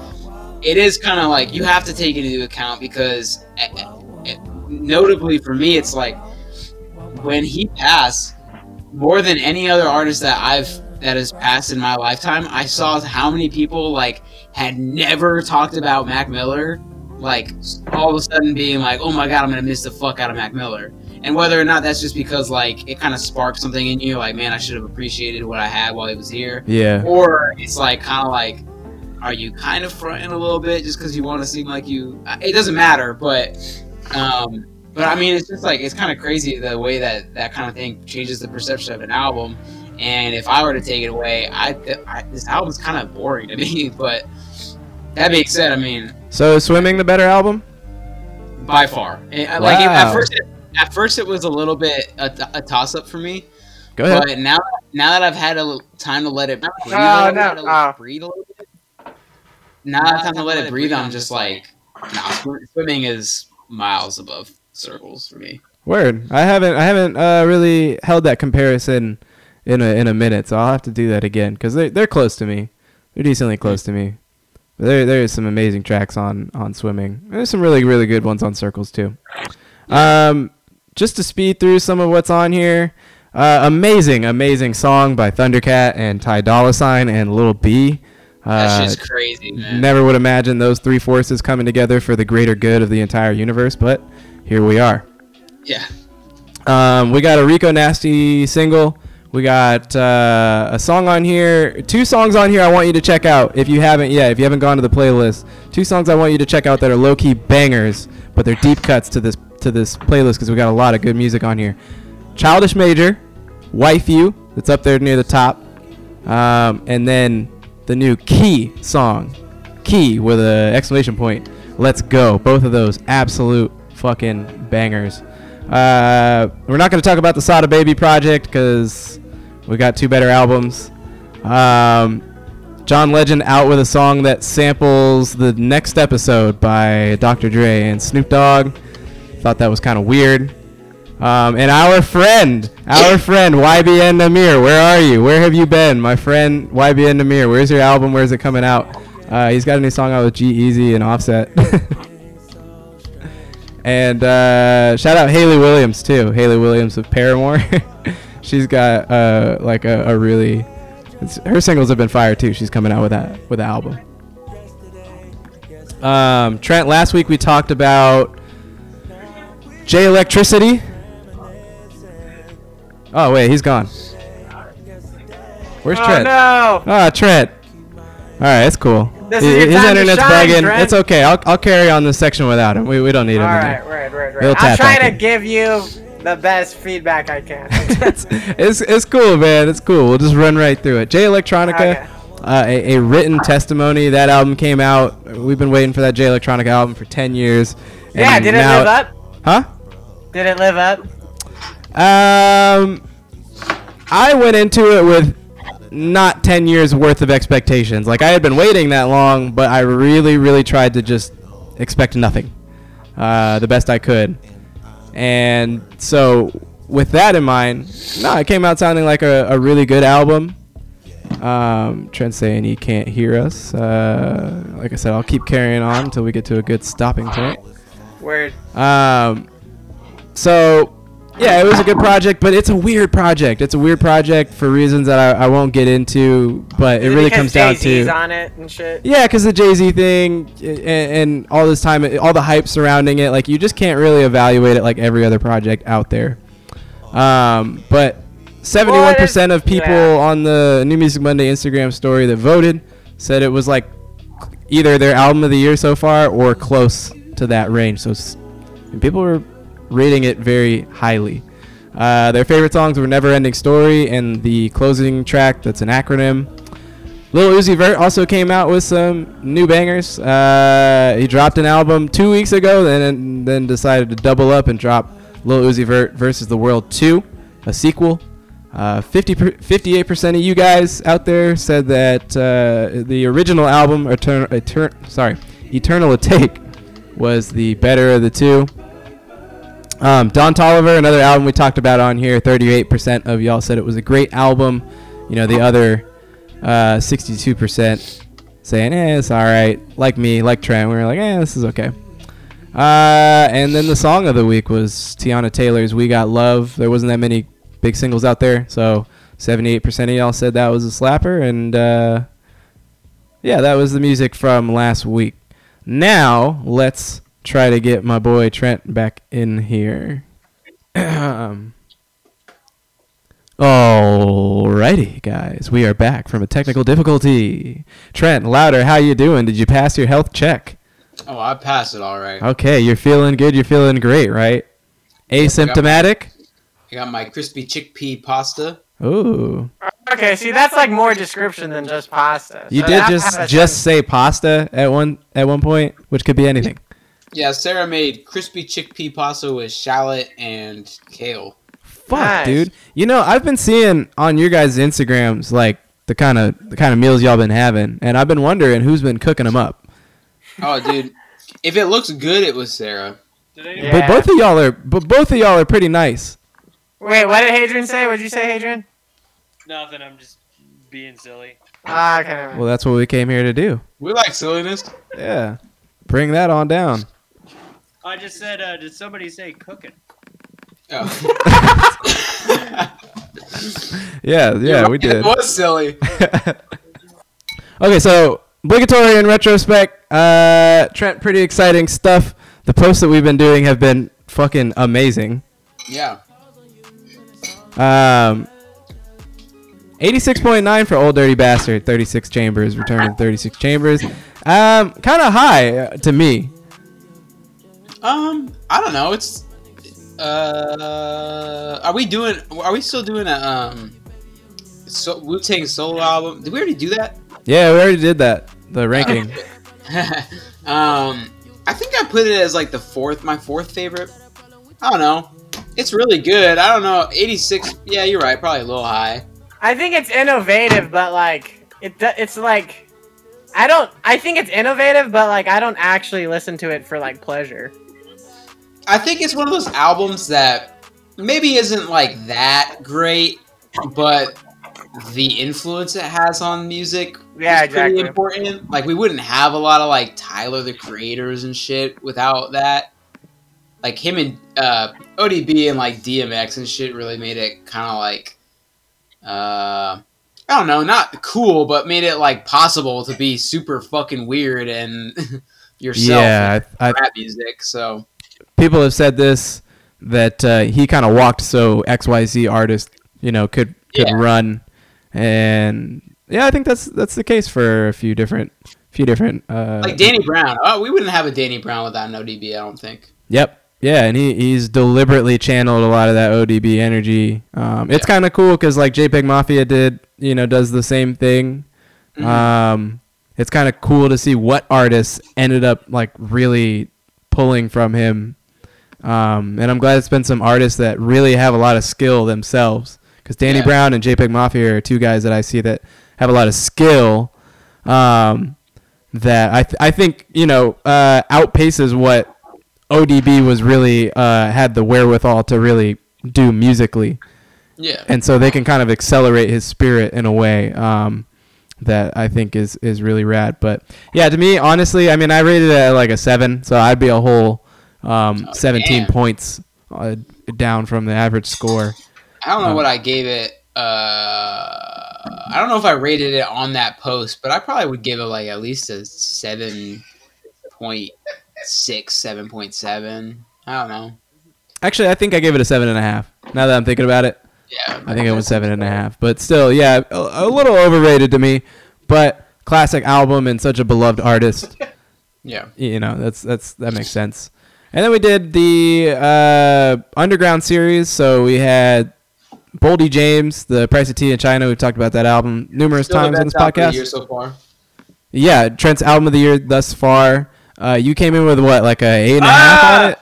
it is kind of like you have to take it into account because eh, eh, eh, notably for me it's like when he passed more than any other artist that i've that has passed in my lifetime i saw how many people like had never talked about mac miller like all of a sudden being like oh my god i'm gonna miss the fuck out of mac miller. And whether or not that's just because like it kind of sparked something in you like man i should have appreciated what i had while he was here. Yeah. or it's like kind of like are you kind of fronting a little bit just because you want to seem like you it doesn't matter but um but i mean it's just like it's kind of crazy the way that that kind of thing changes the perception of an album. And if i were to take it away i, I this album's kind of boring to me but that being said i mean So is swimming the better album? by far And, uh, like at first it, at first it was a little bit a, a toss up for me Go ahead. but now now that i've had a time to let it breathe, Oh, a little, no. let it Oh. breathe a little bit now that I've time to let it breathe i'm just like nah, swimming is miles above circles for me Word. I haven't I haven't uh, really held that comparison in a in a minute, so I'll have to do that again because they they're close to me. They're decently close to me. There there is some amazing tracks on on swimming. There's some really really good ones on circles too. Um, just to speed through some of what's on here. Uh, amazing, amazing song by Thundercat and Ty Dolla Sign and Lil B. that's Uh, just crazy man Never would imagine those three forces coming together for the greater good of the entire universe, but here we are. yeah Um, we got a Rico Nasty single. We got uh, a song on here, two songs on here I want you to check out if you haven't yet, if you haven't gone to the playlist. Two songs I want you to check out that are low key bangers, but they're deep cuts to this to this playlist because we got a lot of good music on here. Childish Major, Wife You, that's up there near the top, um, and then the new Key song, Key with a exclamation point. Let's go. Both of those absolute fucking bangers. Uh, we're not going to talk about the Sada Baby project because we got two better albums. Um, John Legend out with a song that samples the next episode by Dr. Dre and Snoop Dogg. Thought that was kind of weird. Um, and our friend, our friend YBN Nahmir, where are you? Where have you been, my friend YBN Nahmir? Where's your album? Where's it coming out? Uh, he's got a new song out with G-Eazy and Offset. and uh, shout out Hayley Williams too. Hayley Williams of Paramore. She's got uh, like a, a really, it's, her singles have been fire too. She's coming out with that with the album. Um, Trent, last week we talked about J Electricity. Oh wait, he's gone. Where's Oh Trent? no! Ah, Trent. All right, it's cool. This His- is His internet's shine, bugging. Trent. It's okay. I'll, I'll carry on this section without him. We, we don't need him. All in right, right. Word, word, word. They'll I'm trying back to give you the best feedback I can. it's, it's it's cool, man. It's cool. We'll just run right through it. Jay Electronica. Okay. uh, a, a written testimony. That album came out. We've been waiting for that Jay Electronica album for ten years. yeah, did it live up? Huh? Did it live up? Um, I went into it with not 10 years worth of expectations. Like I had been waiting that long, but I really, really tried to just expect nothing, uh, the best I could. And so, with that in mind, no, it came out sounding like a, a really good album. Um, Trent saying he can't hear us. Uh, like I said, I'll keep carrying on until we get to a good stopping point. Word. Um, so yeah, it was a good project, but it's a weird project. It's a weird project for reasons that I, I won't get into, but it really because comes down Jay-Z's to on it and shit. yeah, because the Jay Z thing and, and all this time, all the hype surrounding it, like you just can't really evaluate it like every other project out there. Um, but seventy-one percent of people yeah. on the New Music Monday Instagram story that voted said it was like either their album of the year so far or close to that range. So and people were rating it very highly. Uh, their favorite songs were "Never Ending Story" and the closing track. That's an acronym. Lil Uzi Vert also came out with some new bangers. Uh, he dropped an album two weeks ago, then then decided to double up and drop Lil Uzi Vert versus the World 2, a sequel. Uh, 50 per, 58% of you guys out there said that uh, the original album, Etern- Etern- sorry, Eternal Atake, was the better of the two. Um, Don Toliver, another album we talked about on here, 38% of y'all said it was a great album. You know, the other uh, 62% saying, eh, it's all right. Like me, like Trent, we were like, eh, this is okay. Uh, and then the song of the week was Teyana Taylor's "We Got Love." There wasn't that many big singles out there, so 78% of y'all said that was a slapper, and uh, yeah, that was the music from last week. Now let's try to get my boy Trent back in here. Um, Alrighty, guys, we are back from a technical difficulty. Trent, louder, how you doing? Did you pass your health check? Oh, I passed it all right. Okay, you're feeling good. You're feeling great, right? Asymptomatic. I got my crispy chickpea pasta. Ooh, Okay, see that's like more description than just pasta. you So did just just say pasta at one at one point, which could be anything. Yeah, Sarah made crispy chickpea pasta with shallot and kale. Fuck, Nice. dude. You know, I've been seeing on your guys' Instagrams like the kind of the kind of meals y'all been having, and I've been wondering who's been cooking them up. Oh, dude, if it looks good, it was Sarah. Yeah. But both of y'all are, but both of y'all are pretty nice. Wait, what did Hadrian say? What'd you say, Hadrian? Nothing. I'm just being silly. Ah, okay. Well, that's what we came here to do. We like silliness. Yeah, bring that on down. I just said, uh, did somebody say cooking? Oh. Yeah, yeah, we did. It was silly. okay, so obligatory in retrospect, uh, Trent, pretty exciting stuff. The posts that we've been doing have been fucking amazing. Yeah. Um, 86.9 for Ol' Dirty Bastard, 36 chambers, return to 36 chambers. Um, kind of high uh, to me. Um, I don't know. It's uh, are we doing? Are we still doing a um, so Wu Tang solo album? Did we already do that? Yeah, we already did that. The ranking. um, I think I put it as like the fourth, my fourth favorite. I don't know. It's really good. I don't know. 86. Yeah, you're right. Probably a little high. I think it's innovative, but like it, do- it's like I don't. I think it's innovative, but like I don't actually listen to it for like pleasure. I think it's one of those albums that maybe isn't like that great, but the influence it has on music Yeah, is pretty important. Like we wouldn't have a lot of like Tyler the Creators and shit without that. Like him and uh, ODB and like DMX and shit really made it kind of like uh I don't know, not cool, but made it like possible to be super fucking weird and yourself yeah, I, I, in rap music. So people have said this that uh, he kind of walked so XYZ artist, you know, could could Yeah. run, and yeah, I think that's that's the case for a few different few different. Uh, like Danny Brown. Oh, we wouldn't have a Danny Brown without no DB. I don't think. Yep. Yeah, and he, he's deliberately channeled a lot of that ODB energy. Um, it's kind of cool because like JPEG Mafia did, you know, does the same thing. Um, it's kind of cool to see what artists ended up like really pulling from him. Um, and I'm glad it's been some artists that really have a lot of skill themselves. Because Danny Yeah. Brown and JPEG Mafia are two guys that I see that have a lot of skill. Um, that I th- I think you know uh, outpaces what ODB was really uh, had the wherewithal to really do musically, Yeah. and so they can kind of accelerate his spirit in a way um, that I think is is really rad. But yeah, to me, honestly, I mean, I rated it at like a seven, so I'd be a whole um, Oh, 17 damn. points uh, down from the average score. I don't know Um, what I gave it. Uh, I don't know if I rated it on that post, but I probably would give it like at least a 7.6, 7.7. I don't know. Actually, I think I gave it a seven and a half. Now that I'm thinking about it. Yeah. I think it was seven and a half, but still, yeah, a, a little overrated to me. But classic album and such a beloved artist, Yeah. you know, that's that's that makes sense. And then we did the uh, underground series. So we had Boldy James, the Price of Tea in China. We've talked about that album numerous Still the times on this best album of the podcast. year so far. Yeah, Trent's album of the year thus far. Uh, you came in with what, like a eight and a half Ah! on it?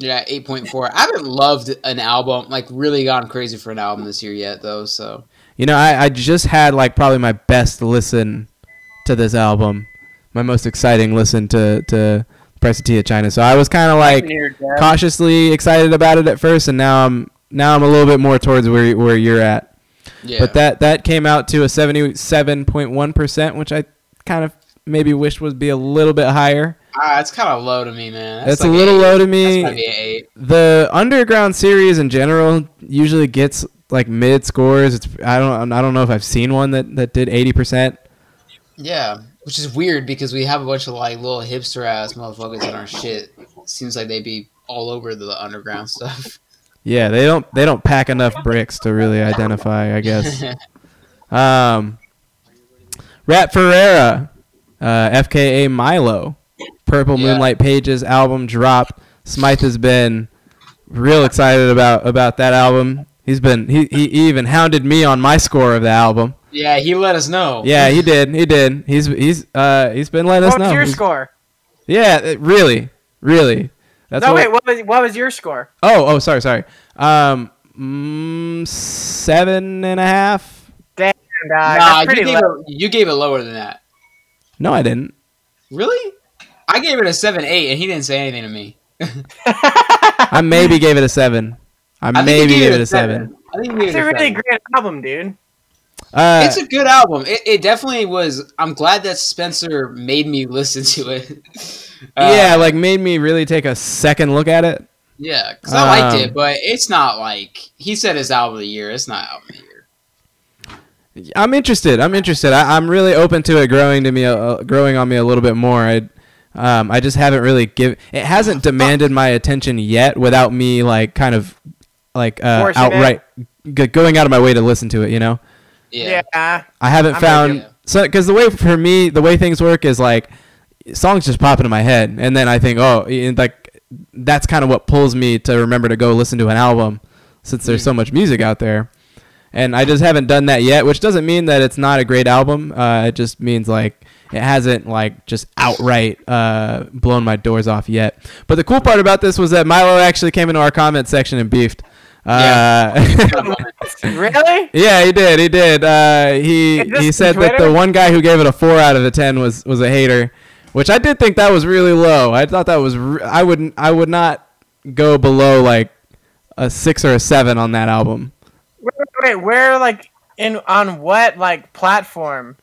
Yeah, 8.4. I haven't loved an album, like really gone crazy for an album this year yet, though. So You know, I, I just had like probably my best listen to this album, my most exciting listen to to Price of Tea of China. So I was kind of like Here, cautiously excited about it at first, and now I'm now I'm a little bit more towards where where you're at. yeah. But that that came out to a seventy seven point one percent, which I kind of maybe wish would be a little bit higher. ah, it's kind of low to me, man. That's, like a little eight. low to me. gotta be an eight. the underground series in general usually gets like mid scores. It's I don't I don't know if I've seen one that that did eighty percent. Yeah, which is weird because we have a bunch of like little hipster ass motherfuckers in our shit. Seems like they'd be all over the underground stuff. Yeah, they don't they don't pack enough bricks to really identify, I guess. Um, R.A.P. Ferreira, uh, FKA Milo, Purple Yeah. Moonlight Pages album dropped. Smythe has been real excited about about that album. He's been he, he even hounded me on my score of the album. Yeah, he let us know. Yeah, he did. He did. He's he's uh he's been letting What us was know. your He's- score? Yeah, it- really, really. That's no, what, wait. What was what was your score? Oh, oh, sorry, sorry. Um, mm, seven and a half. Damn, dog. Nah, that's you pretty gave, low. it, you gave it lower than that. No, I didn't. Really? I gave it a seven eight, and he didn't say anything to me. I maybe gave it a seven. I, I think maybe gave it a seven. I think he gave It's it a a really seven. great album, dude. Uh, It's a good album. It, it definitely was. I'm glad that Spencer made me listen to it. Uh, yeah, like made me really take a second look at it. yeah, because I liked Um, it, but it's not like he said his album of the year. It's not album of the year. I'm interested. I'm interested. I, I'm really open to it growing to me, uh, growing on me a little bit more. I, um, I just haven't really give. It hasn't demanded my attention yet, without me like kind of, like uh, outright g- going out of my way to listen to it. You know. Yeah. Yeah. I haven't I'm found so because the way for me the way things work is like songs just pop into my head and then I think oh and like that's kind of what pulls me to remember to go listen to an album since there's so much music out there. And I just haven't done that yet which doesn't mean that it's not a great album uh, it just means like it hasn't like just outright uh, blown my doors off yet. But the cool part about this was that Milo actually came into our comment section and beefed uh, Really? Yeah, he did. He did. Uh, he he said that the one guy who gave it a four out of a ten was was a hater, which I did think that was really low. I thought that was. Re- I wouldn't. I would not go below like a six or a seven on that album. Wait, wait, wait, where like in on what like platform?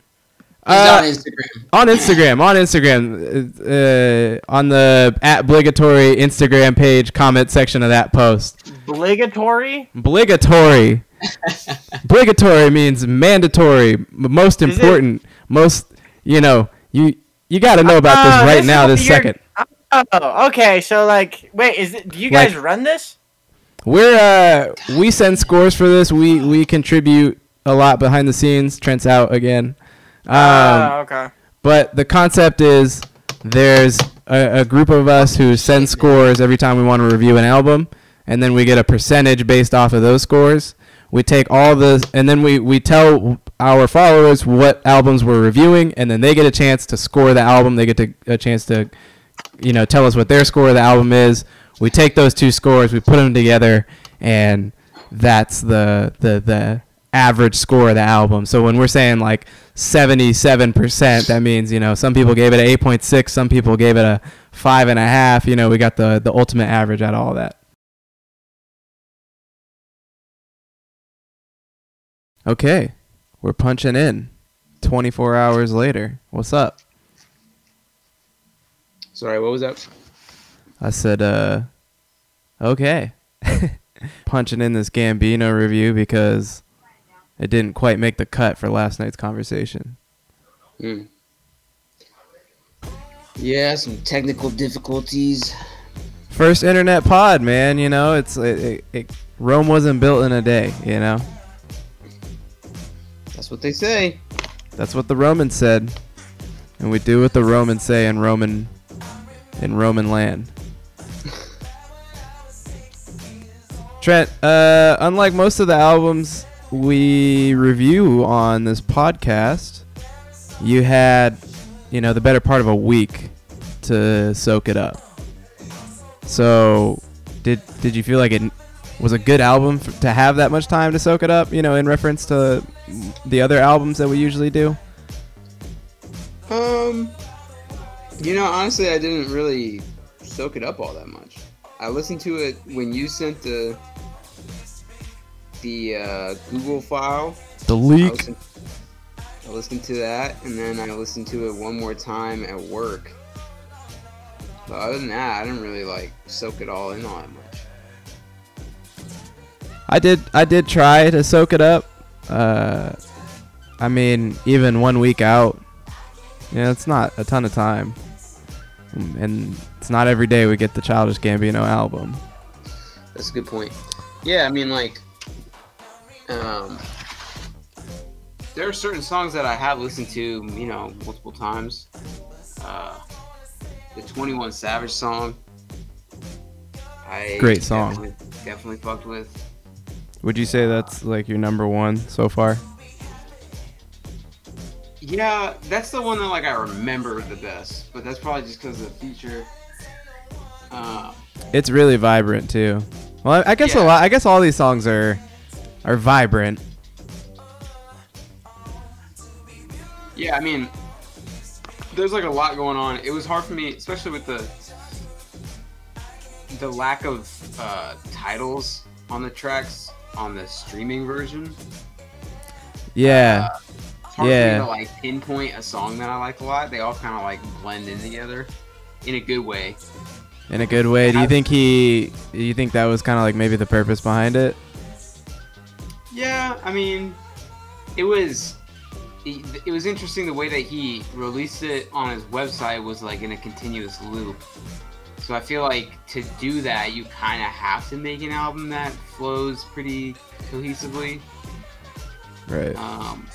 Uh, on Instagram. on Instagram, on Instagram, uh, on the obligatory Instagram page comment section of that post. Obligatory? Obligatory. Obligatory means mandatory, most Is it- important, most. You know, you you got to know about this Oh, right is now, this second. Oh, okay. So like, wait, is it? Do you Like- guys run this? We're uh we send scores for this. We we contribute a lot behind the scenes. Trent's out again. Um, oh, okay. but the concept is there's a, a group of us who send scores every time we want to review an album, and then we get a percentage based off of those scores. We take all the, and then we, we tell our followers what albums we're reviewing, and then they get a chance to score the album. They get to, a chance to, you know, tell us what their score of the album is. We take those two scores, we put them together, and that's the the the average score of the album. So when we're saying like 77%, that means, you know, some people gave it an 8.6, some people gave it a five and a half. You know, we got the, the ultimate average out of all that. Okay, we're punching in 24 hours later. What's up? Sorry, what was that? I said, uh, okay. punching in this Gambino review because it didn't quite make the cut for last night's conversation. Hmm. Yeah, some technical difficulties. First internet pod, man. You know, it's it, it, it, Rome wasn't built in a day. You know, That's what they say. that's what the Romans said, and we do what the Romans say in Roman in Roman land. Trent, uh, unlike most of the albums we review on this podcast, you had, you know, the better part of a week to soak it up. So, did did you feel like it was a good album f- to have that much time to soak it up? You know, in reference to the other albums that we usually do. Um, you know, honestly, I didn't really soak it up all that much. I listened to it when you sent the the uh, Google file. The I leak. listened, I listened to that, and then I listened to it one more time at work. But other than that, I didn't really like soak it all in all that much. I did I did try to soak it up. Uh, I mean, even one week out, yeah, it's not a ton of time, and it's not every day we get the Childish Gambino album. That's a good point. Yeah, I mean, like, um, there are certain songs that I have listened to, you know, multiple times. Uh, the Twenty One Savage song. I Great song. Definitely, definitely fucked with. Would you say that's like your number one so far? Yeah, that's the one that like I remember the best, but that's probably just because of the feature. Uh, It's really vibrant too. Well, I, I guess a lot. I guess all these songs are are vibrant. Yeah, I mean, there's like a lot going on. It was hard for me, especially with the the lack of uh, titles on the tracks on the streaming version. Yeah, It's hard Yeah. for me to like pinpoint a song that I like a lot. They all kind of like blend in together in a good way. in a good way. Do you think he? Do you think that was kind of like maybe the purpose behind it? Yeah, I mean, it was it was interesting the way that he released it on his website was like in a continuous loop. So I feel like to do that, you kind of have to make an album that flows pretty cohesively. Right. Um,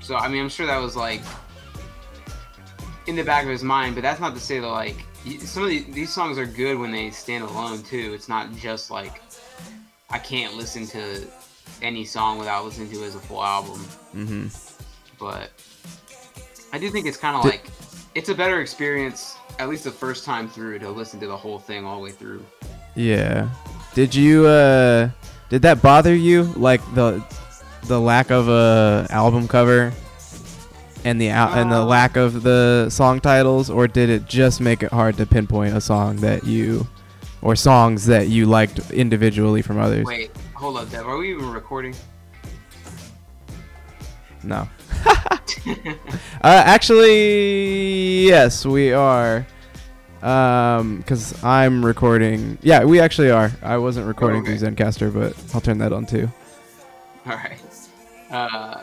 so I mean, I'm sure that was like in the back of his mind, but that's not to say that like some of the, these songs are good when they stand alone too. It's not just like I can't listen to any song without listening to it as a full album. Mm-hmm. But I do think it's kind of like it's a better experience at least the first time through to listen to the whole thing all the way through. Yeah. Did you uh did that bother you like the the lack of a album cover and the al- and the Uh. lack of the song titles or did it just make it hard to pinpoint a song that you or songs that you liked individually from others? Wait, hold up, Dev. Are we even recording? No. uh, actually, yes, we are. Um, because I'm recording. Yeah, we actually are. I wasn't recording okay. through Zencastr, but I'll turn that on too. All right. Uh,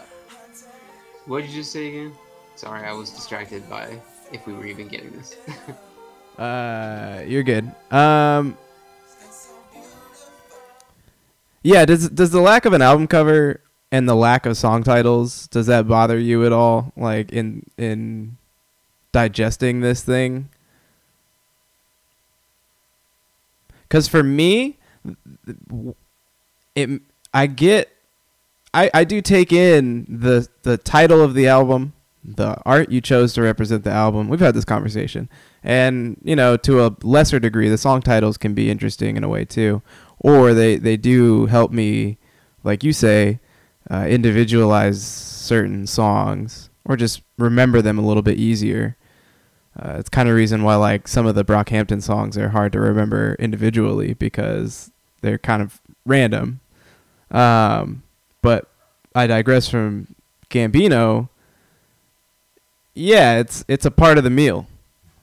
what did you just say again? Sorry, I was distracted by if we were even getting this. Uh, you're good. Um, yeah. Does does the lack of an album cover and the lack of song titles does that bother you at all? Like in in digesting this thing? Because for me it i get i i do take in the the title of the album the art you chose to represent the album. We've had this conversation. And you know to a lesser degree the song titles can be interesting in a way too. Or they they do help me like you say uh, individualize certain songs or just remember them a little bit easier. Uh, it's kind of reason why like some of the Brockhampton songs are hard to remember individually because they're kind of random. Um, but I digress from Gambino. Yeah, it's it's a part of the meal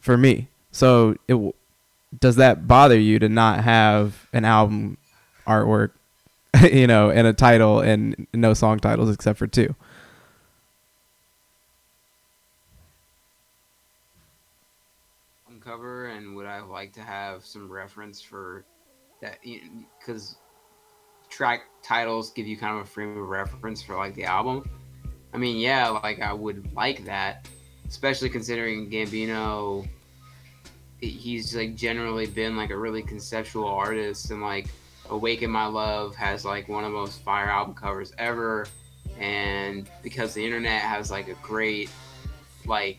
for me. So it w- does that bother you to not have an album artwork, you know, and a title and no song titles except for two? album cover and would I like to have some reference for that because track titles give you kind of a frame of reference for like the album. I mean, yeah, like I would like that, especially considering Gambino. He's like generally been like a really conceptual artist, and like "Awaken My Love" has like one of the most fire album covers ever. And because the internet has like a great like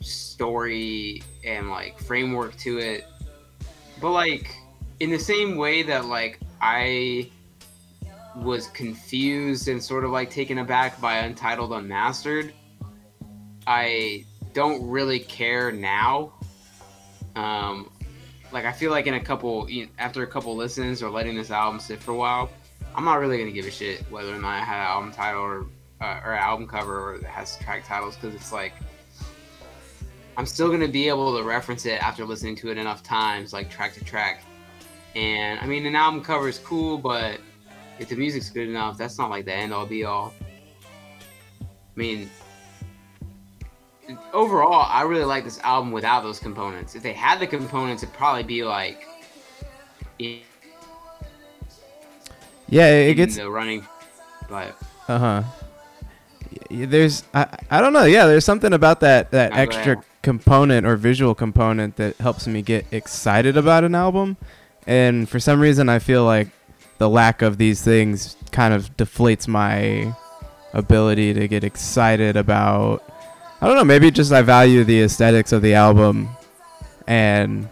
story and like framework to it, but like in the same way that like I was confused and sort of like taken aback by Untitled Unmastered. I don't really care now. Um, like I feel like in a couple you know, after a couple listens or letting this album sit for a while, I'm not really gonna give a shit whether or not I had an album title or uh, or album cover or it has track titles because it's like I'm still gonna be able to reference it after listening to it enough times, like track to track. And I mean, an album cover is cool, but if the music's good enough, that's not like the end all be all. I mean, overall, I really like this album without those components. If they had the components, it'd probably be like, in, Yeah, it, gets the running, but Uh huh. There's I, I don't know. Yeah, there's something about that that go extra ahead. component or visual component that helps me get excited about an album. And for some reason, I feel like the lack of these things kind of deflates my ability to get excited about. I don't know. Maybe just I value the aesthetics of the album, and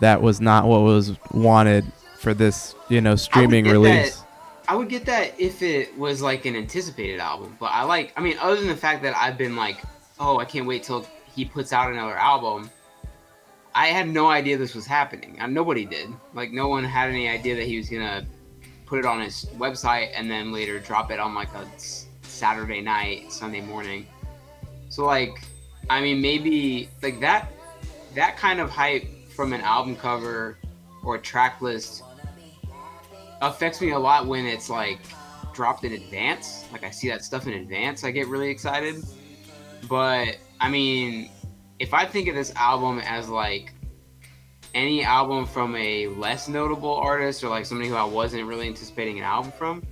that was not what was wanted for this, you know, streaming get release. that. I would get that if it was like an anticipated album, but I like. I mean, other than the fact that I've been like, oh, I can't wait till he puts out another album. I had no idea this was happening. Nobody did. Like, no one had any idea that he was gonna put it on his website and then later drop it on like a Saturday night, Sunday morning. So like, I mean, maybe like that that kind of hype from an album cover or track list affects me a lot when it's like dropped in advance. Like I see that stuff in advance, I get really excited. But I mean, if I think of this album as like any album from a less notable artist or like somebody who I wasn't really anticipating an album from,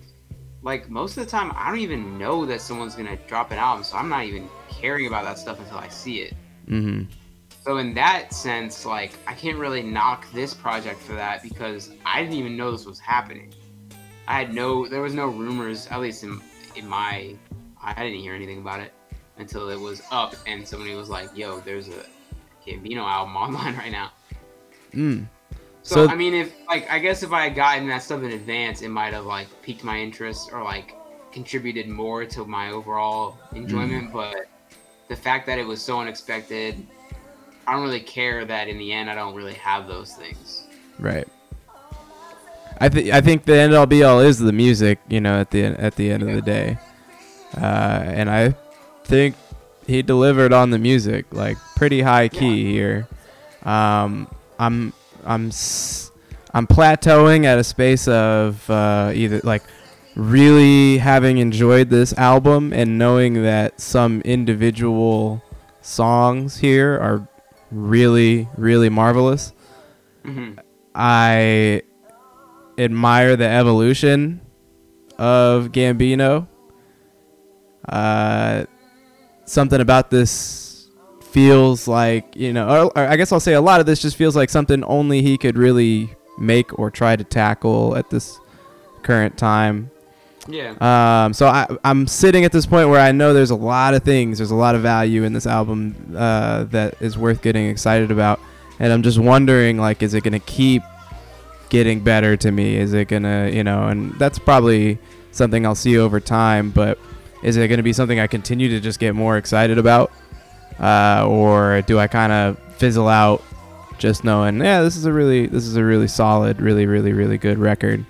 like most of the time I don't even know that someone's gonna drop an album, so I'm not even caring about that stuff until I see it. Mm-hmm. So in that sense, like I can't really knock this project for that because I didn't even know this was happening. I had no, there was no rumors, at least in in my, I didn't hear anything about it until it was up and somebody was like, "Yo, there's a Gambino album online right now." Mm. So, So- I mean, if like I guess if I had gotten that stuff in advance, it might have like piqued my interest or like contributed more to my overall enjoyment. But the fact that it was so unexpected, I don't really care that in the end I don't really have those things. Right. I think I think the end all be all is the music, you know, at the at the end of the day, uh, and I think he delivered on the music, like pretty high key here. Um, I'm I'm s- I'm plateauing at a space of uh, either like really having enjoyed this album and knowing that some individual songs here are really really marvelous. hmm I admire the evolution of Gambino. Uh, something about this feels like you know, or, or I guess I'll say a lot of this just feels like something only he could really make or try to tackle at this current time. Yeah. Um, so I, I'm sitting at this point where I know there's a lot of things, there's a lot of value in this album uh, that is worth getting excited about, and I'm just wondering, like, is it gonna keep getting better to me? Is it gonna, you know, and that's probably something I'll see over time, but is it gonna be something I continue to just get more excited about, uh, or do I kind of fizzle out, just knowing, yeah, this is a really, this is a really solid, really, really, really good record.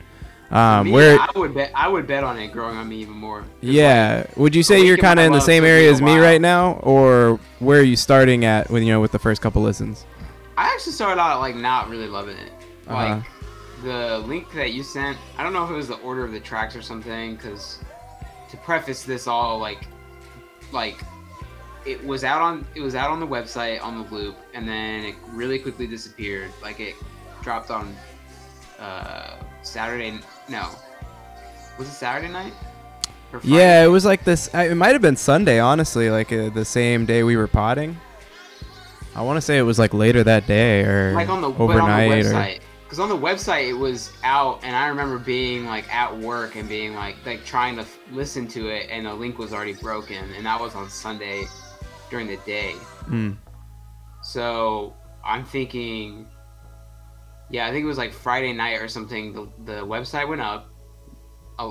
Um, Me, where I would bet I would bet on it growing on me even more. yeah. Would you say you're kind of in the same area as me right now, or where are you starting at when you know with the first couple listens? I actually started out like not really loving it. Like Uh-huh. the link that you sent, I don't know if it was the order of the tracks or something. Because to preface this all, like, like it was out on it was out on the website on the loop, and then it really quickly disappeared. Like it dropped on uh, Saturday. No, was it Saturday night? Yeah, it was like this. It might have been Sunday, honestly, like uh, the same day we were potting. I want to say it was like later that day or like on the overnight on the website. Because on the website it was out, and I remember being like at work and being like like trying to f- listen to it, and the link was already broken, and that was on Sunday during the day. Mm. So I'm thinking, yeah, I think it was like Friday night or something. The the website went up.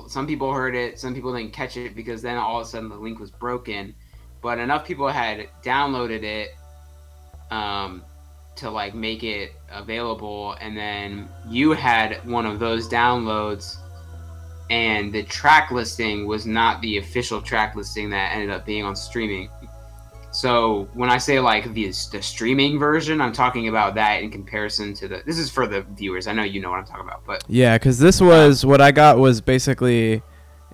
Some people heard it, some people didn't catch it because then all of a sudden the link was broken. But enough people had downloaded it um, to like make it available, and then you had one of those downloads, and the track listing was not the official track listing that ended up being on streaming. So when I say like the the streaming version, I'm talking about that in comparison to the. This is for the viewers. I know you know what I'm talking about, but Yeah, because this was what I got was basically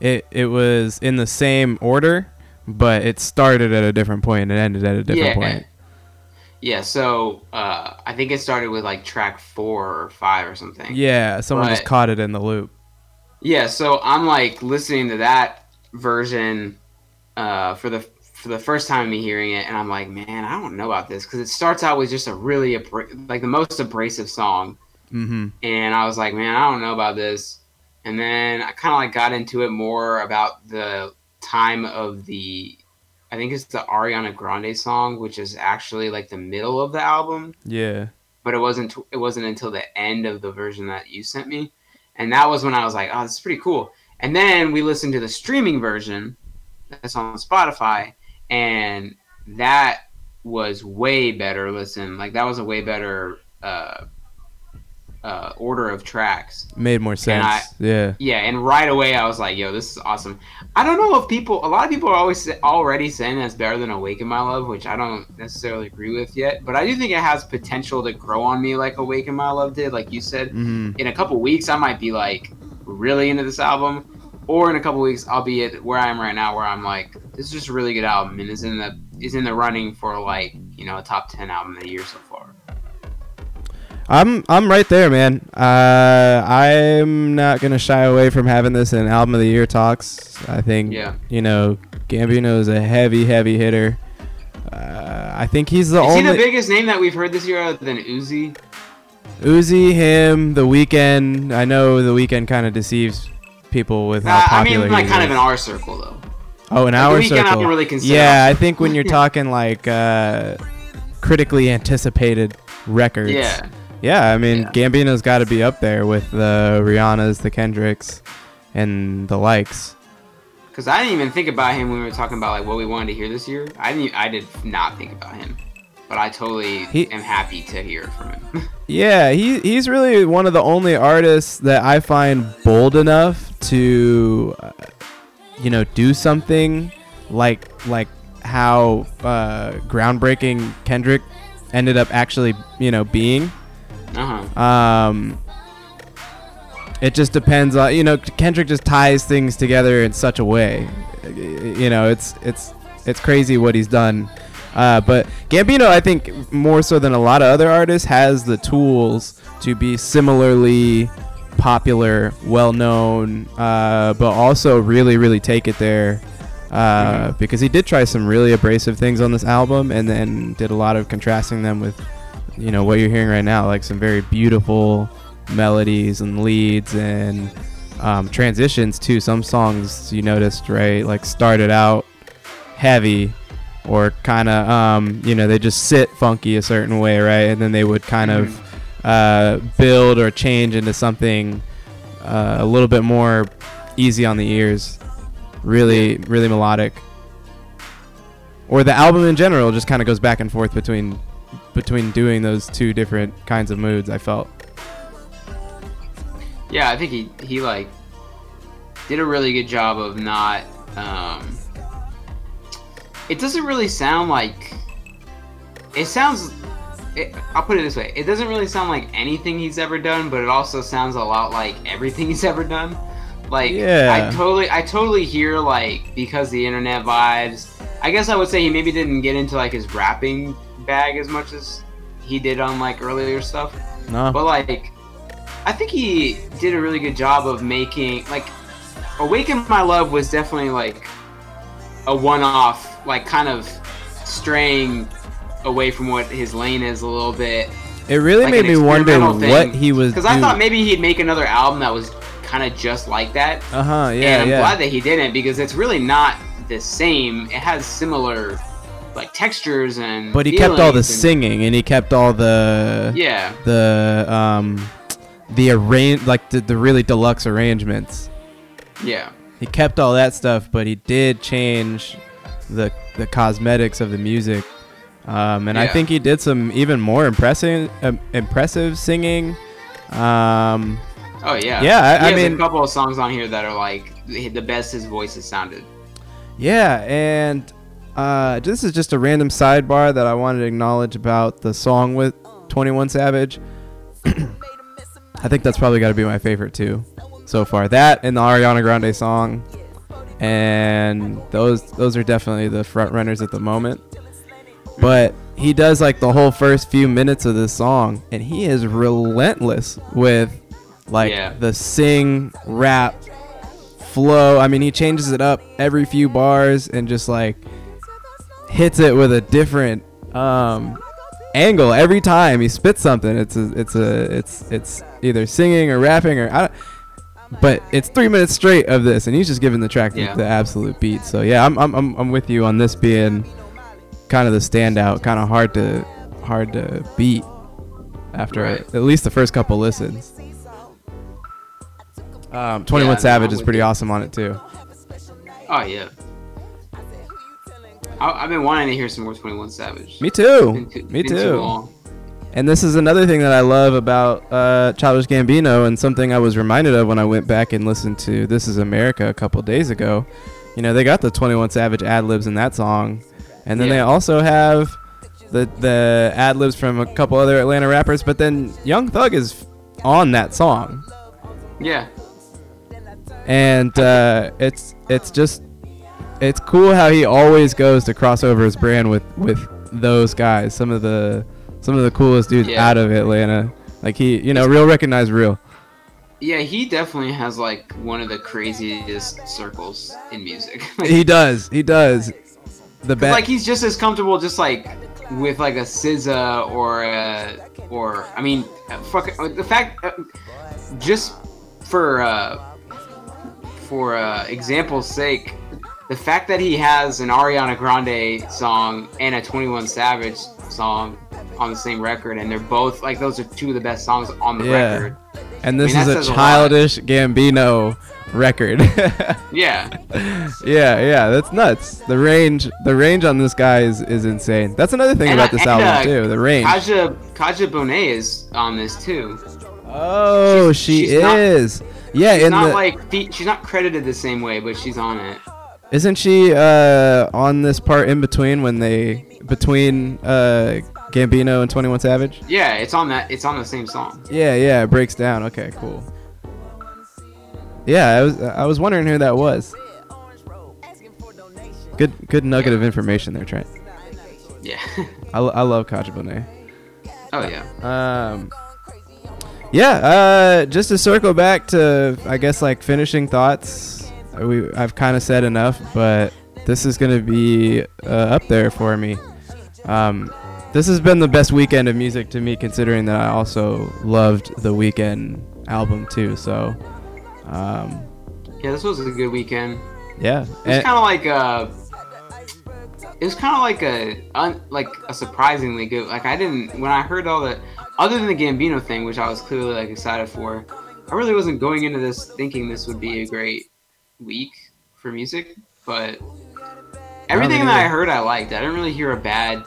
it. It was in the same order, but it started at a different point and it ended at a different yeah, point. yeah. So uh, I think it started with like track four or five or something. Yeah, someone just caught it in the loop. Yeah, so I'm like listening to that version uh, for the for the first time me hearing it, and I'm like, man, I don't know about this because it starts out with just a really abra- like the most abrasive song, Mm-hmm. and I was like, man, I don't know about this, and then I kind of like got into it more about the time of the, I think it's the Ariana Grande song, which is actually like the middle of the album. Yeah. but it wasn't it wasn't until the end of the version that you sent me. And that was when i was like oh this is pretty cool. And then we listened to the streaming version that's on spotify and that was way better listen like that was a way better uh, uh, order of tracks Made more sense. I- yeah. yeah and right away i was like yo this is awesome i don't know if people a lot of people are always already saying that's better than awaken my love which i don't necessarily agree with yet but i do think it has potential to grow on me like awaken my love did like you said Mm-hmm. in a couple weeks i might be like really into this album or in a couple weeks i'll be at where i am right now where i'm like this is just a really good album and is in the is in the running for like you know a top 10 album of the year so far I'm I'm right there, man. Uh, I'm not gonna shy away from having this in album of the year talks. I think Yeah. you know Gambino is a heavy, heavy hitter. Uh, I think he's the is only he the biggest name that we've heard this year other than uzi Uzi, him, the Weeknd. I know the Weeknd kind of deceives people with how Uh, I mean, like kind is. of in our circle though. Oh, an Like, hour The Weeknd, I circle. really yeah, I think when you're talking like uh, critically anticipated records. Yeah, Yeah, I mean Yeah. Gambino's got to be up there with the Rihannas, the Kendricks, and the likes. because I didn't even think about him when we were talking about like what we wanted to hear this year. I didn't. I did not think about him, but I totally He- am happy to hear from him. Yeah, he he's really one of the only artists that I find bold enough to, uh, you know, do something like like how uh, groundbreaking Kendrick ended up actually, you know, being. uh huh. Um, it just depends on you know Kendrick just ties things together in such a way. You know, it's it's it's crazy what he's done. Uh, but Gambino, I think more so than a lot of other artists, has the tools to be similarly popular, well known, uh, but also really, really take it there. Uh, Because he did try some really abrasive things on this album, and then did a lot of contrasting them with, you know, what you're hearing right now, like some very beautiful, melodies and leads and um, transitions too. Some songs you noticed, right? Like started out heavy or kind of, um, you know, they just sit funky a certain way, right? And then they would kind of uh, build or change into something uh, a little bit more easy on the ears. Really, really melodic. Or the album in general just kind of goes back and forth between between doing those two different kinds of moods. I felt. Yeah, I think he he like did a really good job of not. Um, it doesn't really sound like. It sounds. It, I'll put it this way: it doesn't really sound like anything he's ever done, but it also sounds a lot like everything he's ever done. Like, Yeah. I totally, I totally hear like because the internet vibes. I guess I would say he maybe didn't get into like his rapping bag as much as he did on like earlier stuff. No. But like, I think he did a really good job of making like, "Awaken My Love" was definitely like a one-off, like kind of straying away from what his lane is a little bit. It really like made me wonder experimental what he was. Because I thought maybe he'd make another album that was kind of just like that. Uh huh. Yeah. and I'm yeah. glad that he didn't because it's really not the same. It has similar like textures and. but he kept all the and- singing and he kept all the Yeah. the um the arrange like the, the really deluxe arrangements. Yeah. He kept all that stuff, but he did change the the cosmetics of the music. Um, and I think he did some even more impressive um, impressive singing. Um, Oh yeah. Yeah, I- I mean- a couple of songs on here that are like the best his voice has sounded. Yeah, and uh, this is just a random sidebar that I wanted to acknowledge about the song with 21 Savage. I think that's probably got to be my favorite too, so far. That and the Ariana Grande song, and those those are definitely the front runners at the moment. But he does like the whole first few minutes of this song, and he is relentless with like Yeah. the sing rap flow. I mean, he changes it up every few bars and just like hits it with a different um, angle every time he spits something. It's a, it's a, it's it's either singing or rapping or I don't. But it's three minutes straight of this, and he's just giving the track the- Yeah. the, absolute beat. So yeah, I'm, I'm I'm I'm with you on this being kind of the standout, kind of hard to hard to beat after Right. at least the first couple listens. Um, 21 Yeah, Savage I'm is pretty you. awesome on it too. Oh yeah. I, I've been wanting to hear some more Twenty One Savage. Me too. Me too too. And this is another thing that I love about uh, Childish Gambino, and something I was reminded of when I went back and listened to "This Is America" a couple days ago. You know, they got the Twenty One Savage ad libs in that song, and then they also have the the ad libs from a couple other Atlanta rappers. But then Young Thug is on that song, Yeah. and uh, it's it's just it's cool how he always goes to cross over his brand with with those guys. Some of the some of the coolest dudes Yeah. out of Atlanta. Like he, you know, real recognized real. Yeah, he definitely has like one of the craziest circles in music. He does. He does. The best. like he's just as comfortable just like with like a SZA or a, or I mean fuck the fact uh, just for uh for uh example's sake the fact that he has an Ariana Grande song and a 21 Savage song on the same record and they're both like those are two of the best songs on the Yeah. record. and this I mean, is a a childish Gambino record. Yeah. yeah, yeah, that's nuts. The range, the range on this guy is, is insane. That's another thing And, about this and, album uh, too. The range. Kadhja Kadhja Bonet is on this too. oh, she's- she she's not- is. yeah, She's in not the like she's not credited the same way, but she's on it. Isn't she uh, on this part in between when they between uh, Gambino and Twenty One Savage? Yeah, it's on that. It's on the same song. Yeah, yeah, it breaks down. Okay, cool. Yeah, I was I was wondering who that was. Good good nugget of information there, Trent. Yeah. I, I love Kadhja Bonet. oh yeah. Um, yeah, uh, just to circle back to, I guess, like finishing thoughts. We I've kind of said enough, but this is gonna be uh, up there for me. Um, this has been the best weekend of music to me, considering that I also loved the Weeknd album too. So, um, Yeah, this was a good weekend. yeah, It was kind of like a. It was kind of like a un, like a surprisingly good. Like I didn't when I heard all the other than the Gambino thing, which I was clearly like excited for. I really wasn't going into this thinking this would be a great week for music, but everything me that I heard I liked. I didn't really hear a bad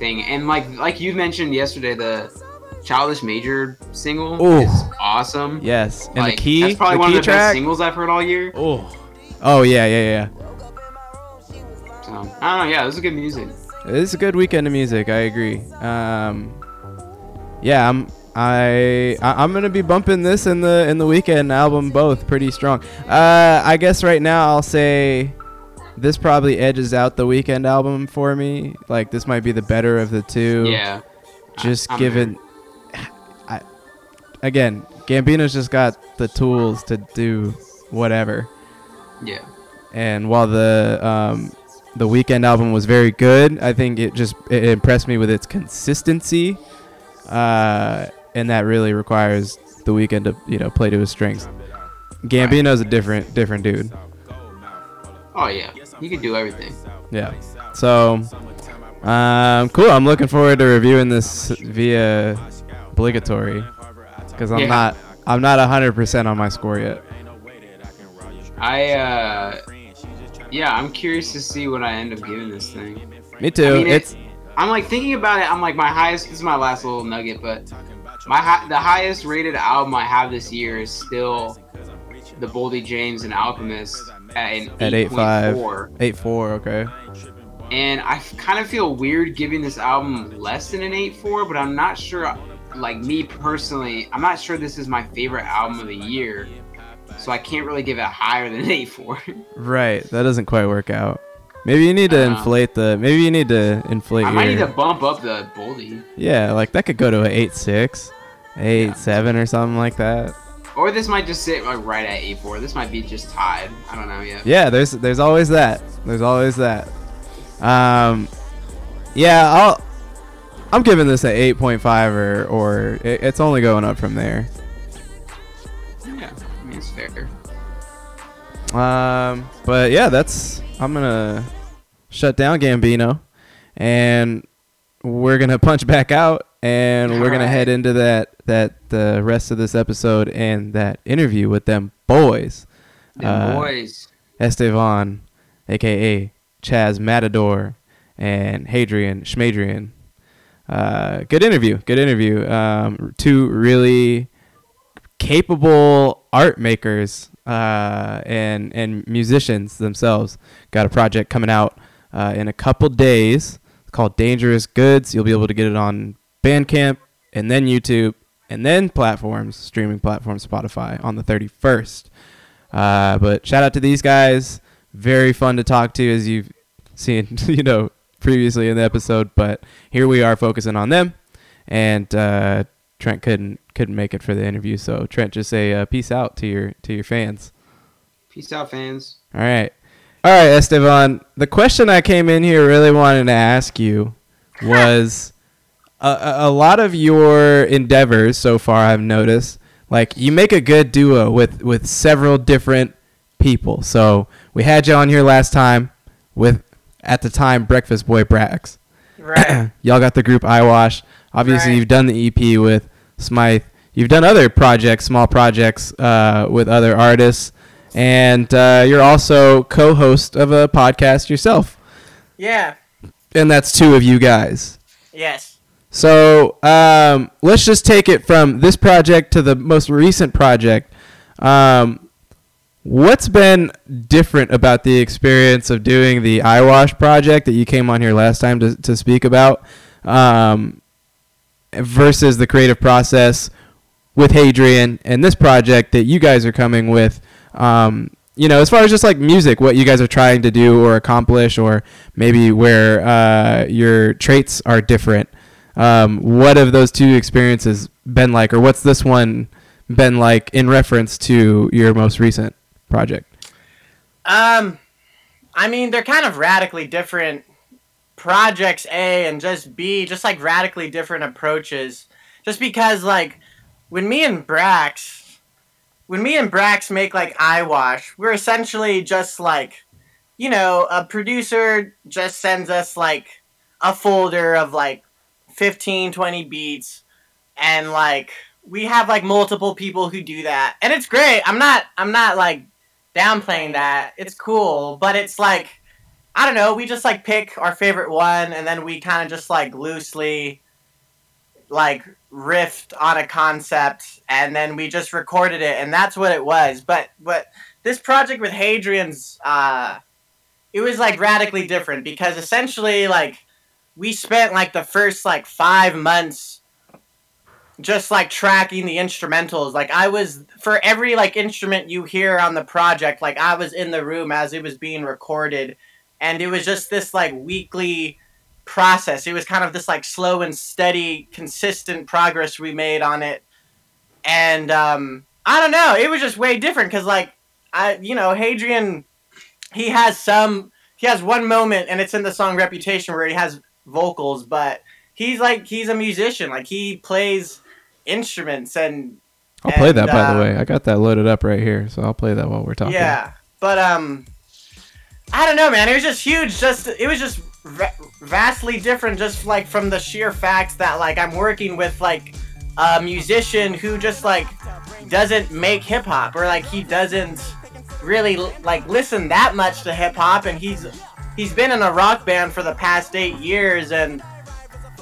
thing. And like like you mentioned yesterday, the Childish Major single Ooh. is awesome. yes, and Like, the key, That's probably the one of the best singles I've heard all year. Oh, oh yeah, yeah, yeah. So I don't know. Yeah, this is good music. It's a good weekend of music. I agree. Um, yeah, I'm. I, I I'm gonna be bumping this in the in the Weeknd album both pretty strong. Uh, I guess right now I'll say this probably edges out the Weeknd album for me. Like this might be the better of the two. Yeah. Just I'm given. I again, Gambino's just got the tools to do whatever. Yeah. and while the um, the Weeknd album was very good, I think it just it impressed me with its consistency, uh, and that really requires the Weeknd to you know play to his strengths. Gambino's a different different dude. Oh yeah. He could do everything. Yeah. So, um, cool. I'm looking forward to reviewing this via obligatory because I'm Yeah. not I'm not 100% on my score yet. I uh yeah, I'm curious to see what I end up giving this thing. Me too. I mean, it- it's I'm like thinking about it. I'm like my highest. This is my last little nugget, but my hi- the highest rated album I have this year is still the Boldy James and Alchemist at an at 8.5, 8.4. 8.4. Okay. and I kind of feel weird giving this album less than an 8.4, but I'm not sure. Like me personally, I'm not sure this is my favorite album of the year, so I can't really give it higher than an 8.4. Right, that doesn't quite work out. Maybe you need to Uh, inflate the. Maybe you need to inflate I your. might need to bump up the Boldy, Yeah, like that could go to a eight six, eight seven or something like that. Or this might just sit like right at E4. This might be just tied. I don't know yet. Yeah, there's there's always that. There's always that. Um, yeah, I'll. I'm giving this a eight point five or or it, it's only going up from there. Yeah, I mean it's fair. Um, but yeah, that's I'm gonna shut down Gambino, and we're gonna punch back out, and we're gonna head into that that the rest of this episode and that interview with them boys, The Uh, boys. Estevan, aka Chaz Matador, and Hadrian Schmadrian. Uh, good interview. Good interview. Um, two really capable art makers uh, and and musicians themselves. Got a project coming out uh, in a couple days it's called Dangerous Goods. You'll be able to get it on Bandcamp and then YouTube and then platforms, streaming platforms, Spotify on the 31st. Uh, but shout out to these guys. Very fun to talk to, as you've seen, you know, previously in the episode. But here we are focusing on them, and uh, Trent couldn't couldn't make it for the interview. So Trent, just say uh, peace out to your to your fans. Peace out, fans. All right, all right, Esteban. The question I came in here really wanting to ask you was a, lot of your endeavors so far. I've noticed like you make a good duo with with several different people. So we had you on here last time with at the time Breakfast Boy Brax. Right. Y'all got the group Eyewash. Obviously, Right. you've done the EP with Smythe. You've done other projects, small projects uh, with other artists, and uh, you're also co-host of a podcast yourself. yeah. And that's two of you guys. Yes. So um, let's just take it from this project to the most recent project. Um, what's been different about the experience of doing the eyewash project that you came on here last time to, to speak about um, versus the creative process with Hadrian and this project that you guys are coming with? Um, you know, as far as just like music, what you guys are trying to do or accomplish, or maybe where uh, your traits are different. Um, what have those two experiences been like, or what's this one been like in reference to your most recent project? Um, I mean, they're kind of radically different projects A and just B, just like radically different approaches. Just because like when me and Brax, when me and Brax make like eyewash, we're essentially just like, you know, a producer just sends us like a folder of like 15, 20 beats, and like we have like multiple people who do that, and it's great. I'm not, I'm not like downplaying that. It's cool, but it's like I don't know. We just like pick our favorite one, and then we kind of just like loosely like riffed on a concept, and then we just recorded it, and that's what it was. But but this project with Hadrian's, uh, it was like radically different because essentially like we spent like the first like five months just like tracking the instrumentals. Like i was for every like instrument you hear on the project like i was in the room as it was being recorded. And it was just this like weekly process. It was kind of this like slow and steady consistent progress we made on it. And um i don't know. It was just way different because like i you know hadrian he has some he has one moment and it's in the song reputation where he has vocals but he's like he's a musician like he plays instruments and I'll play and, that by the uh, way. I got that loaded up right here, so I'll play that while we're talking. Yeah, but um, I don't know, man. It was just huge. Just it was just va- vastly different, just like from the sheer fact that like I'm working with like a musician who just like doesn't make hip hop or like he doesn't really like listen that much to hip hop, and he's he's been in a rock band for the past eight years, and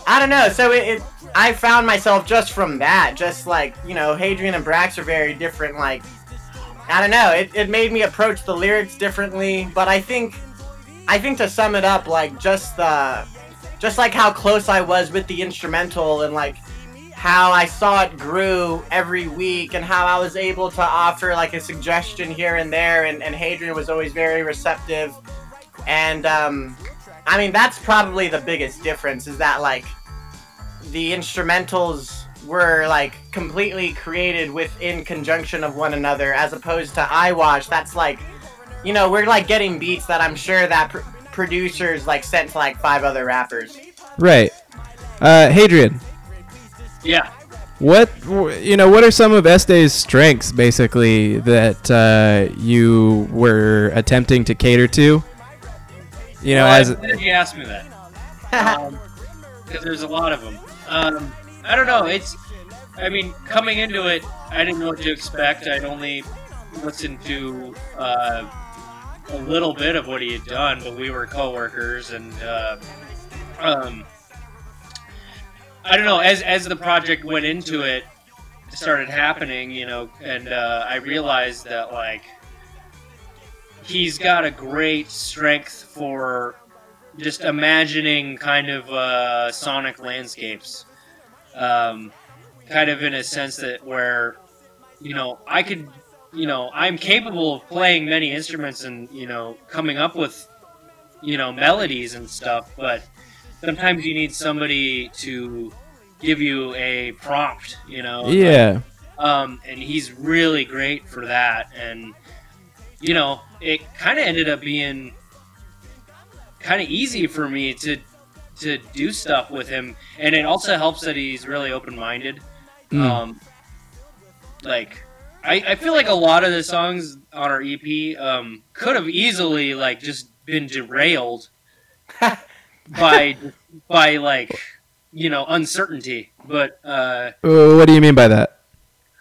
I don't know. So it, it I found myself just from that, just like you know, Hadrian and Brax are very different, like. I don't know. It, it made me approach the lyrics differently, but I think, I think to sum it up, like just the, just like how close I was with the instrumental and like how I saw it grew every week and how I was able to offer like a suggestion here and there, and, and Hadrian was always very receptive, and um, I mean that's probably the biggest difference is that like the instrumentals were like completely created within conjunction of one another as opposed to Eyewash that's like you know we're like getting beats that I'm sure that pr- producers like sent to like five other rappers Right. Uh, Hadrian, Yeah. what you know? What are some of Este's strengths, basically, that uh, you were attempting to cater to? You know, Well, as I'm you asked me that because there's a lot of them. Um, I don't know. It's, I mean, coming into it, I didn't know what to expect. I'd only listened to uh, a little bit of what he had done, but we were coworkers, and uh, um, I don't know. As as the project went into it, started happening, you know, and uh, I realized that like he's got a great strength for just imagining kind of uh, sonic landscapes, um, kind of in a sense that where you know I could, you know, I'm capable of playing many instruments and you know coming up with you know melodies and stuff, but sometimes you need somebody to give you a prompt, you know. yeah, Um, and he's really great for that. And you know, it kind of ended up being kind of easy for me to to do stuff with him. And it also helps that he's really open minded. Mm. Um, like. I, I feel like a lot of the songs on our EP um, could have easily like just been derailed by by like you know uncertainty, but uh, Uh, what do you mean by that?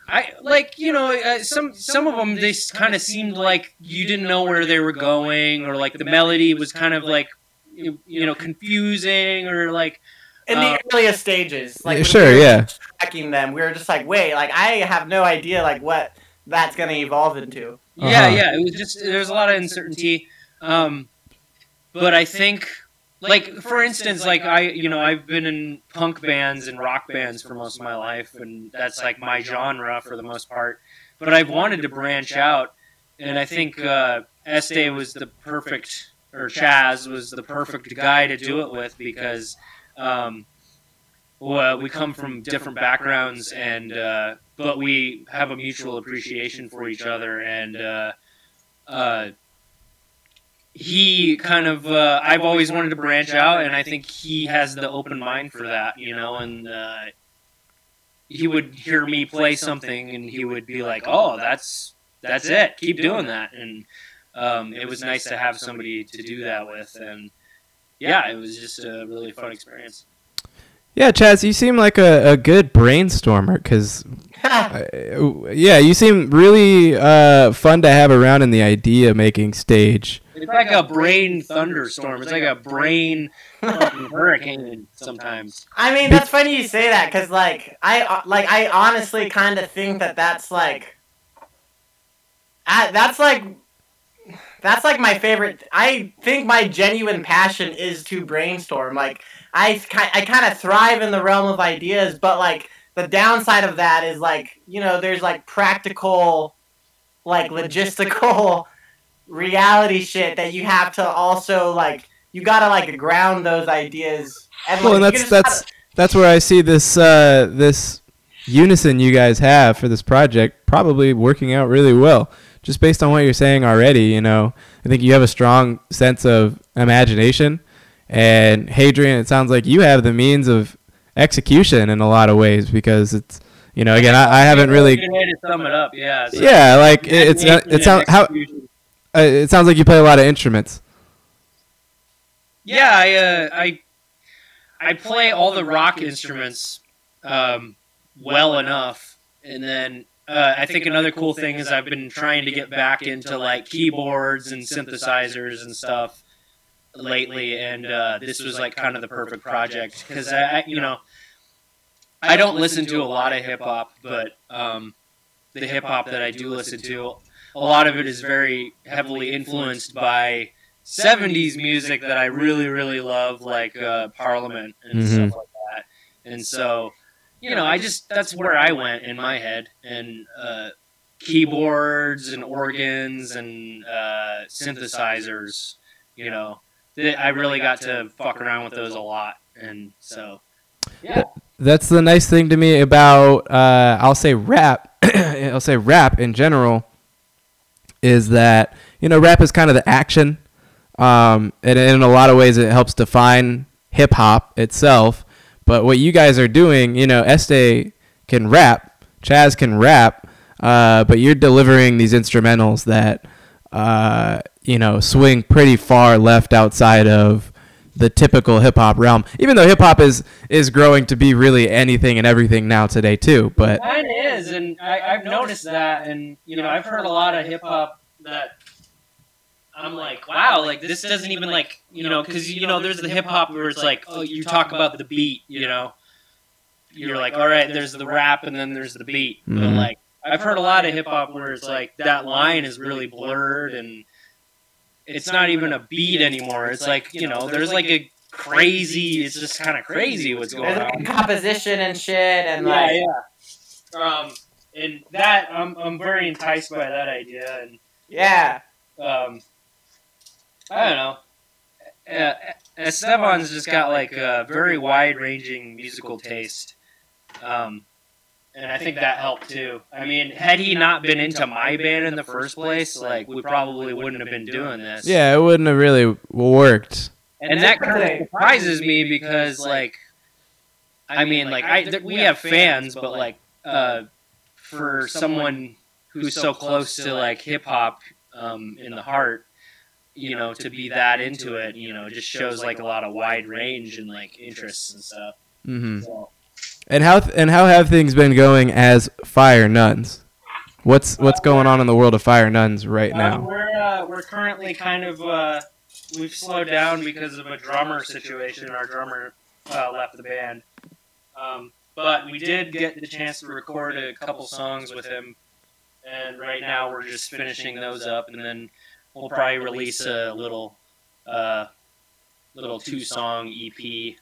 I like you know uh, some some of them they kind of seemed like you didn't know where they were going or like the melody was kind of like you, you know confusing or like in the earliest stages like sure, we were yeah. tracking them we were just like wait like I have no idea like what that's gonna evolve into yeah Uh-huh. yeah it was just there's a lot of uncertainty um, but I think like for instance like I you know I've been in punk bands and rock bands for most of my life and that's like my genre for the most part but I've wanted to branch out and I think uh, Este was the perfect or Chaz was the perfect guy to do it with because um, well, we come from different backgrounds and uh, but we have a mutual appreciation for each other and uh, uh, he kind of uh, I've always wanted to branch out, and I think he has the open mind for that, you know. And uh, he would hear me play something, and he would be like, "Oh, that's that's it. Keep doing that." And um, it was nice to have somebody to do that with, and yeah, it was just a really fun experience. Yeah, Chaz, you seem like a, a good brainstormer because, yeah, you seem really uh, fun to have around in the idea making stage. It's like a brain thunderstorm. It's like a brain hurricane sometimes. I mean, that's funny you say that because, like, I like I honestly kind of think that that's like, I, that's like, that's like my favorite. I think my genuine passion is to brainstorm. Like, I ki- I kind of thrive in the realm of ideas, but like the downside of that is like you know there's like practical, like logistical, reality shit that you have to also like you gotta like ground those ideas. And, Well, and like, you that's just that's gotta- that's where I see this uh, this unison you guys have for this project probably working out really well. Just based on what you're saying already, you know, I think you have a strong sense of imagination, and Hadrian, it sounds like you have the means of execution in a lot of ways because it's, you know, again, I, I haven't really, to sum it up. Yeah. like yeah, like it, it's it sounds how uh, it sounds like you play a lot of instruments. Yeah, I uh, I I play all the rock instruments um, well enough, and then uh, I think another cool thing is I've been trying to get back into like keyboards and synthesizers and stuff lately, and uh, this was like kind of the perfect project because I, I, you know, I don't listen to a lot of hip hop, but um, the hip hop that I do listen to, a lot of it is very heavily influenced by 70s music that I really, really love, like uh, Parliament and Mhm. stuff like that. And so, you know, I just, that's where I went in my head. And uh, keyboards and organs and uh, synthesizers, you know, I really got to fuck around with those a lot. And so, yeah. That's the nice thing to me about uh, I'll say rap. I'll say rap in general is that you know rap is kind of the action, um, and in a lot of ways it helps define hip hop itself. But what you guys are doing, you know, Este can rap, Chaz can rap, uh, but you're delivering these instrumentals that uh, you know swing pretty far left outside of the typical hip hop realm. Even though hip hop is is growing to be really anything and everything now today too. But Mine is, and I, I've noticed that, and you know, I've heard a lot of hip hop that I'm like, wow, like this doesn't even like, you know, because you know, there's the hip hop where it's like, oh, you talk about the beat, you know, you're like, all right, there's the rap, and then there's the beat, but Mhm. like, I've heard a lot of hip hop where it's like that line is really blurred, and it's not even a beat anymore. It's like, you know, there's like a crazy, it's just kind of crazy what's going There's on. like composition and shit, and Yeah, like yeah. Um, and that I'm I'm very enticed by that idea, and yeah. um, I don't know. Uh, Esteban's just got like a very wide-ranging musical taste, um, and I think that helped too. I mean, had he not been into my band in the first place, like we probably wouldn't have been doing this. yeah, it wouldn't have really worked. and that kind of surprises me because like i mean like i th- we have fans but like uh for someone who's so close to like hip hop um in the heart you know to be that into it you know just shows like a lot of wide range and like interests and stuff hmm so And how th- and how have things been going as Fire Nuns? What's what's going on in the world of Fire Nuns right Uh, now? we're uh, we're currently kind of uh, we've slowed down because of a drummer situation. Our drummer uh, left the band, um, but we did get the chance to record a couple songs with him, and right now we're just finishing those up, and then we'll probably release a little uh, little two song EP,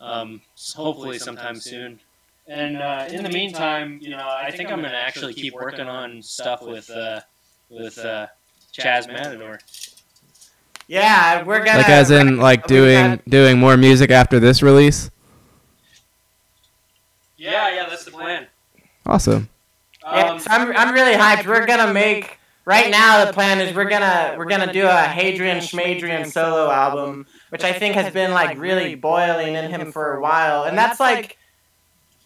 um, hopefully sometime soon. And uh, in the meantime, you know, I think I'm gonna actually keep working on stuff with uh, with uh, Chaz Matador. Yeah, we're gonna Like as in like we've doing doing more music after this release? Yeah, yeah, that's the plan. Awesome. Yeah, Um, so I'm, I'm really hyped. We're gonna make right now the plan is we're gonna we're gonna do a Hadrian Schmadrian solo album, which I think has been like really boiling in him for a while, and that's like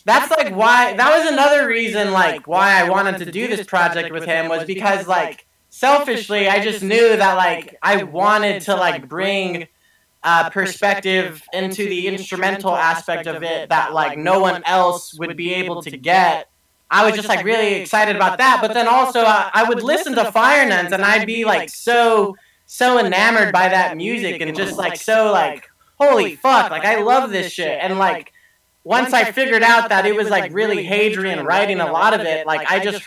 that's like why that was another reason like why I wanted to do this project with him was because like selfishly I just knew that like I wanted to like bring uh, perspective into the instrumental aspect of it that like no one else would be able to get. I was just like really excited about that, but then also I, I would listen to Fire Nuns and I'd be like so so enamored by that music and just like so like holy fuck like I love this shit and like once I figured out that it was like really Hadrian writing a lot of it like I just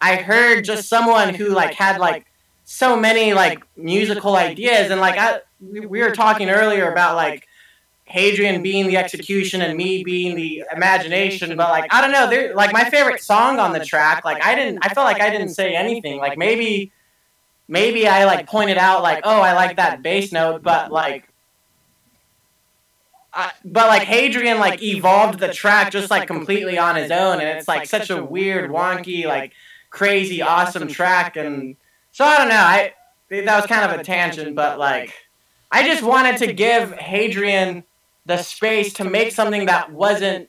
I heard just someone who like had like so many like musical ideas and like I we we were talking earlier about like Hadrian being the execution and me being the imagination, but like I don't know, there like my favorite song on the track, like I didn't I felt like I didn't say anything. Like maybe maybe I like pointed out like, oh I like that bass note, but like I, but like Hadrian like evolved the track just like completely on his own and it's like such a weird, wonky, like crazy, awesome track and so I don't know, I that was kind of a tangent, but like I just wanted to give Hadrian the space to make something that wasn't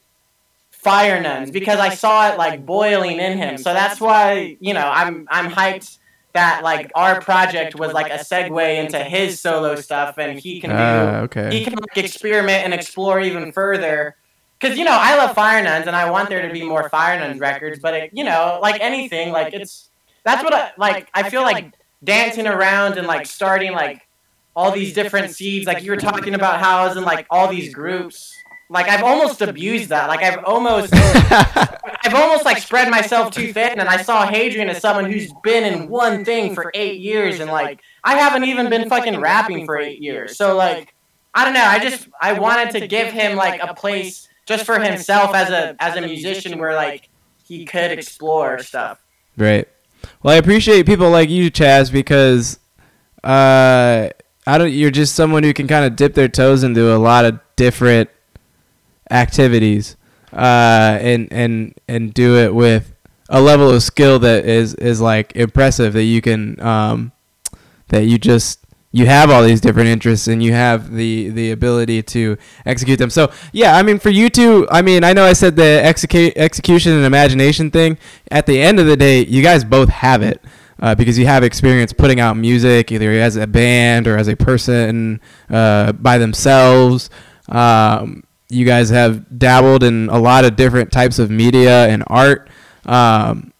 fire nuns because I saw it like boiling in him. So that's why, you know, I'm I'm hyped that like our project was like a segue into his solo stuff and he can do Ah, okay. he can like, experiment and explore even further. Cause you know I love Fire Nuns and I want there to be more Fire Nuns records, but it, you know like anything like it's that's what I like. I feel like dancing around and like starting like all these different seeds. Like you were talking about how I was in like all these groups. Like I've almost abused that. Like I've almost I've almost like spread myself too thin. And I saw Hadrian as someone who's been in one thing for eight years, and like I haven't even been fucking rapping for eight years. So like I don't know. I just I wanted to give him like a place just for himself as a as a musician where like he could explore stuff. Right. Well, I appreciate people like you, Chaz, because uh, I don't. You're just someone who can kind of dip their toes into a lot of different activities, uh, and and and do it with a level of skill that is is like impressive. That you can, um, that you just you have all these different interests and you have the the ability to execute them. So yeah, I mean for you two, I mean I know I said the execu- execution and imagination thing. At the end of the day, you guys both have it uh, because you have experience putting out music either as a band or as a person uh, by themselves. Um, you guys have dabbled in a lot of different types of media and art. Um,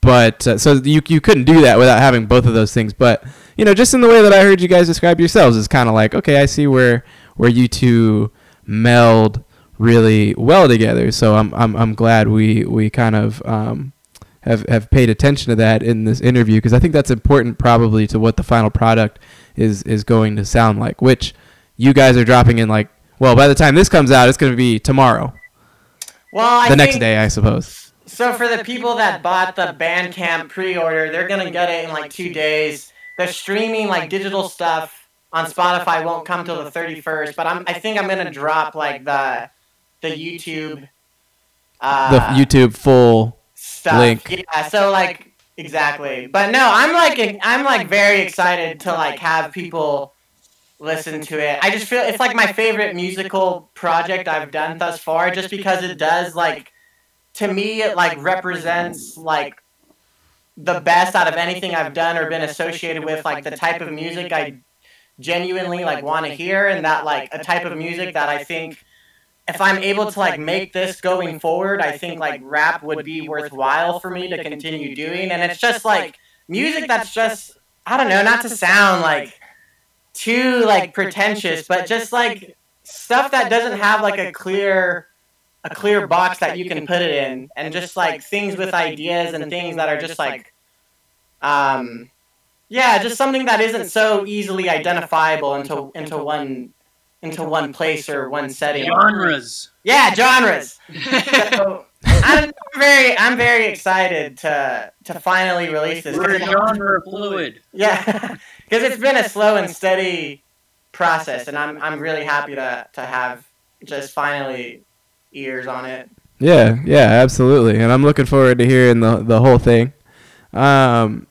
but uh, so you you couldn't do that without having both of those things. But you know, just in the way that I heard you guys describe yourselves, is kind of like okay, I see where where you two meld really well together. So I'm I'm I'm glad we we kind of um, have have paid attention to that in this interview because I think that's important probably to what the final product is is going to sound like. Which you guys are dropping in like well by the time this comes out, it's going to be tomorrow, Well, I the next day, I suppose. So for the people that bought the Bandcamp pre-order, they're gonna get it in like two days. The streaming like digital stuff on Spotify won't come till the 31st, but I'm I think I'm gonna drop like the the YouTube uh, The YouTube full stuff. link. Yeah, so like exactly. But no, I'm like I'm like very excited to like have people listen to it. I just feel it's like my favorite musical project I've done thus far just because it does like to me it like represents like the best out of anything I've done or been associated with like the type of music I genuinely like want to hear and that like a type of music that I think if I'm able to like make this going forward, I think like rap would be worthwhile for me to continue doing. And it's just like music that's just I don't know, not to sound like too like pretentious, but just like stuff that doesn't have like a clear a clear box that you can put it in and just like things with ideas and things that are just like um yeah, just something that isn't so easily identifiable into into one into one place or one setting. Genres. Yeah, genres. so, I'm very, I'm very excited to to finally release this. We're it- genre fluid. Yeah, because it's been a slow and steady process, and I'm I'm really happy to to have just finally ears on it. Yeah, yeah, absolutely. And I'm looking forward to hearing the the whole thing. Um,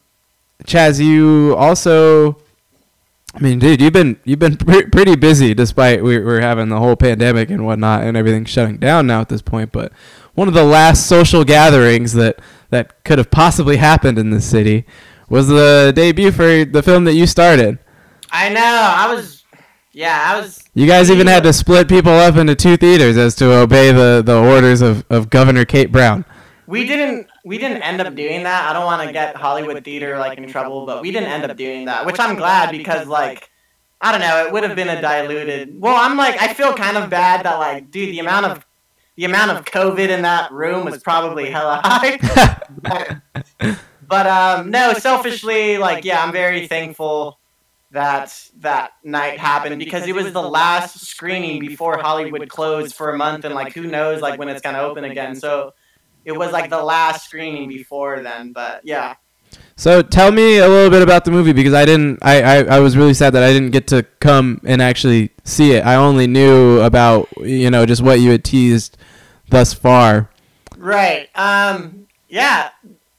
Chaz, you also. I mean, dude, you've been you've been pre- pretty busy despite we, we're having the whole pandemic and whatnot and everything shutting down now at this point. But one of the last social gatherings that that could have possibly happened in this city was the debut for the film that you started. I know. I was. Yeah, I was. You guys even had to split people up into two theaters as to obey the, the orders of, of Governor Kate Brown. We didn't. We didn't end up doing that. I don't want to get Hollywood theater like in trouble, but we didn't end up doing that, which I'm glad because like. I don't know. It would have been a diluted. Well, I'm like, I feel kind of bad that like, dude, the amount of the amount of COVID in that room was probably hella high. but um, no, selfishly, like, yeah, I'm very thankful that that night happened because it was the last screening before Hollywood closed for a month, and like, who knows, like, when it's gonna open again. So it was like the last screening before then. But yeah, So tell me a little bit about the movie because I didn't. I, I, I was really sad that I didn't get to come and actually see it. I only knew about you know just what you had teased thus far. Right. Um. Yeah.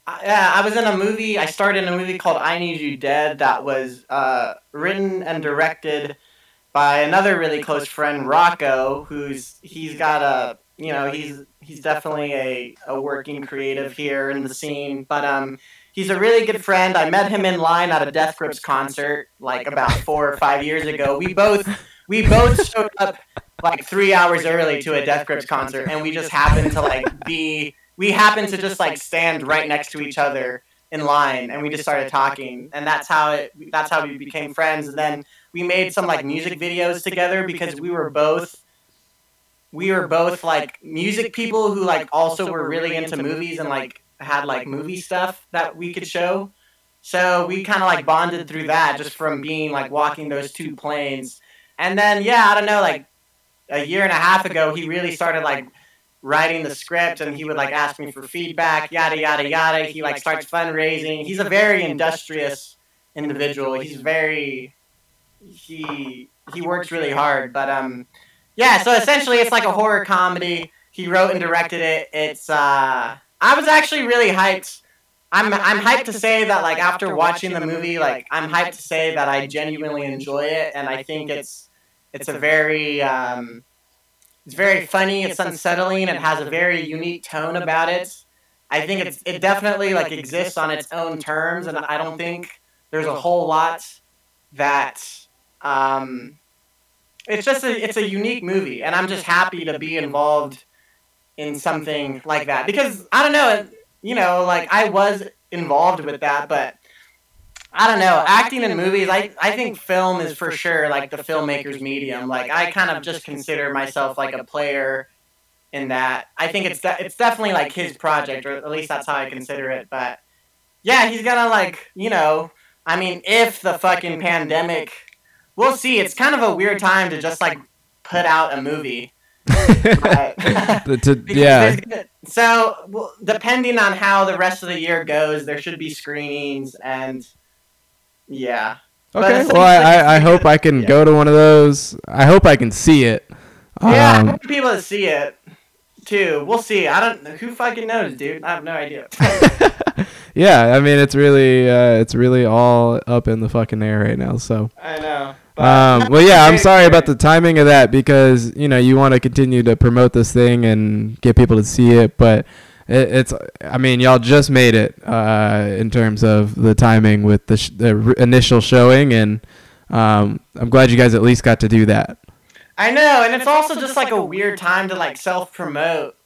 I- Yeah. I was in a movie. I started in a movie called I Need You Dead that was uh, written and directed by another really close friend, Rocco, who's he's got a you know he's he's definitely a, a working creative here in the scene, but um. He's a really good friend. I met him in line at a Death Grips concert like about four or five years ago. We both we both showed up like three hours early to a Death Grips concert, and we just happened to like be we happened to just like stand right next to each other in line, and we just started talking, and that's how it that's how we became friends. And then we made some like music videos together because we were both we were both like music people who like also were really into movies and like had like movie stuff that we could show. So we kind of like bonded through that just from being like walking those two planes. And then yeah, I don't know, like a year and a half ago, he really started like writing the script and he would like ask me for feedback, yada yada yada. He like starts fundraising. He's a very industrious individual. He's very he he works really hard. But um yeah, so essentially it's like a horror comedy. He wrote and directed it. It's uh I was actually really hyped. I'm I'm hyped to say that like after watching the movie, like I'm hyped to say that I genuinely enjoy it and I think it's it's a very um it's very funny, it's unsettling, it has a very unique tone about it. I think it's it definitely like exists on its own terms and I don't think there's a whole lot that um it's just a it's a unique movie and I'm just happy to be involved in something like that because I don't know, you know, like I was involved with that, but I don't know, acting in movies, I I think film is for sure like the filmmaker's medium. Like I kind of just consider myself like a player in that. I think it's de- it's definitely like his project, or at least that's how I consider it. But yeah, he's gonna like you know, I mean, if the fucking pandemic, we'll see. It's kind of a weird time to just like put out a movie. But- to- yeah. So, well, depending on how the rest of the year goes, there should be screenings and yeah. Okay. Well, I, I, I hope I can Yeah. go to one of those. I hope I can see it. Yeah, I Um, want people to see it too. We'll see. I don't. Know who fucking knows, dude? I have no idea. yeah. I mean, it's really, uh, it's really all up in the fucking air right now. So. I know. Um, well, yeah, I'm sorry about the timing of that because you know you want to continue to promote this thing and get people to see it, but it, it's. I mean, y'all just made it uh, in terms of the timing with the, sh- the r- initial showing, and um, I'm glad you guys at least got to do that. I know, and it's also just like a weird time to like self promote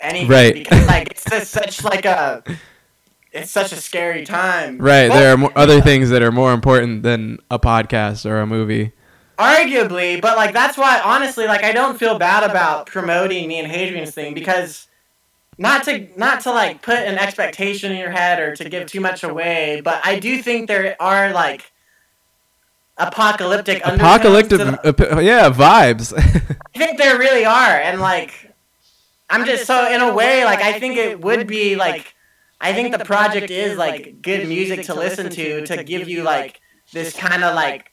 anything Right. because like it's just such like a it's such a scary time. Right, Well, there are more, other things that are more important than a podcast or a movie. Arguably, but like that's why honestly, like I don't feel bad about promoting me and Hadrian's thing because not to not to like put an expectation in your head or to give too much away, but I do think there are like apocalyptic Apocalyptic, the- ap- yeah, vibes. I think there really are, and like, I'm just so in a way, like I think it would be like, I think the project is like good music to listen to to give you like this kind of like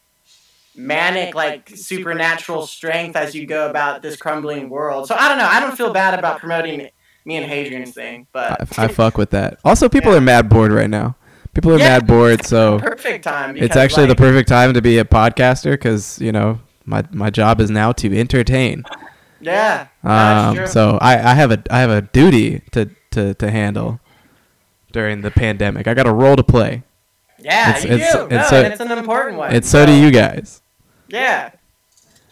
manic like supernatural strength as you go about this crumbling world. So I don't know. I don't feel bad about promoting me and Hadrian's thing, but I fuck with that. Also, people are mad bored right now. People are Yeah. mad bored, so Perfect time. it's actually like, the perfect time to be a podcaster because you know my my job is now to entertain. Yeah. Um, that's true. so I, I have a I have a duty to, to, to handle during the pandemic. I got a role to play. yeah, it's- you it's- do. it's no, so- and it's an important one. And so do you guys. Yeah.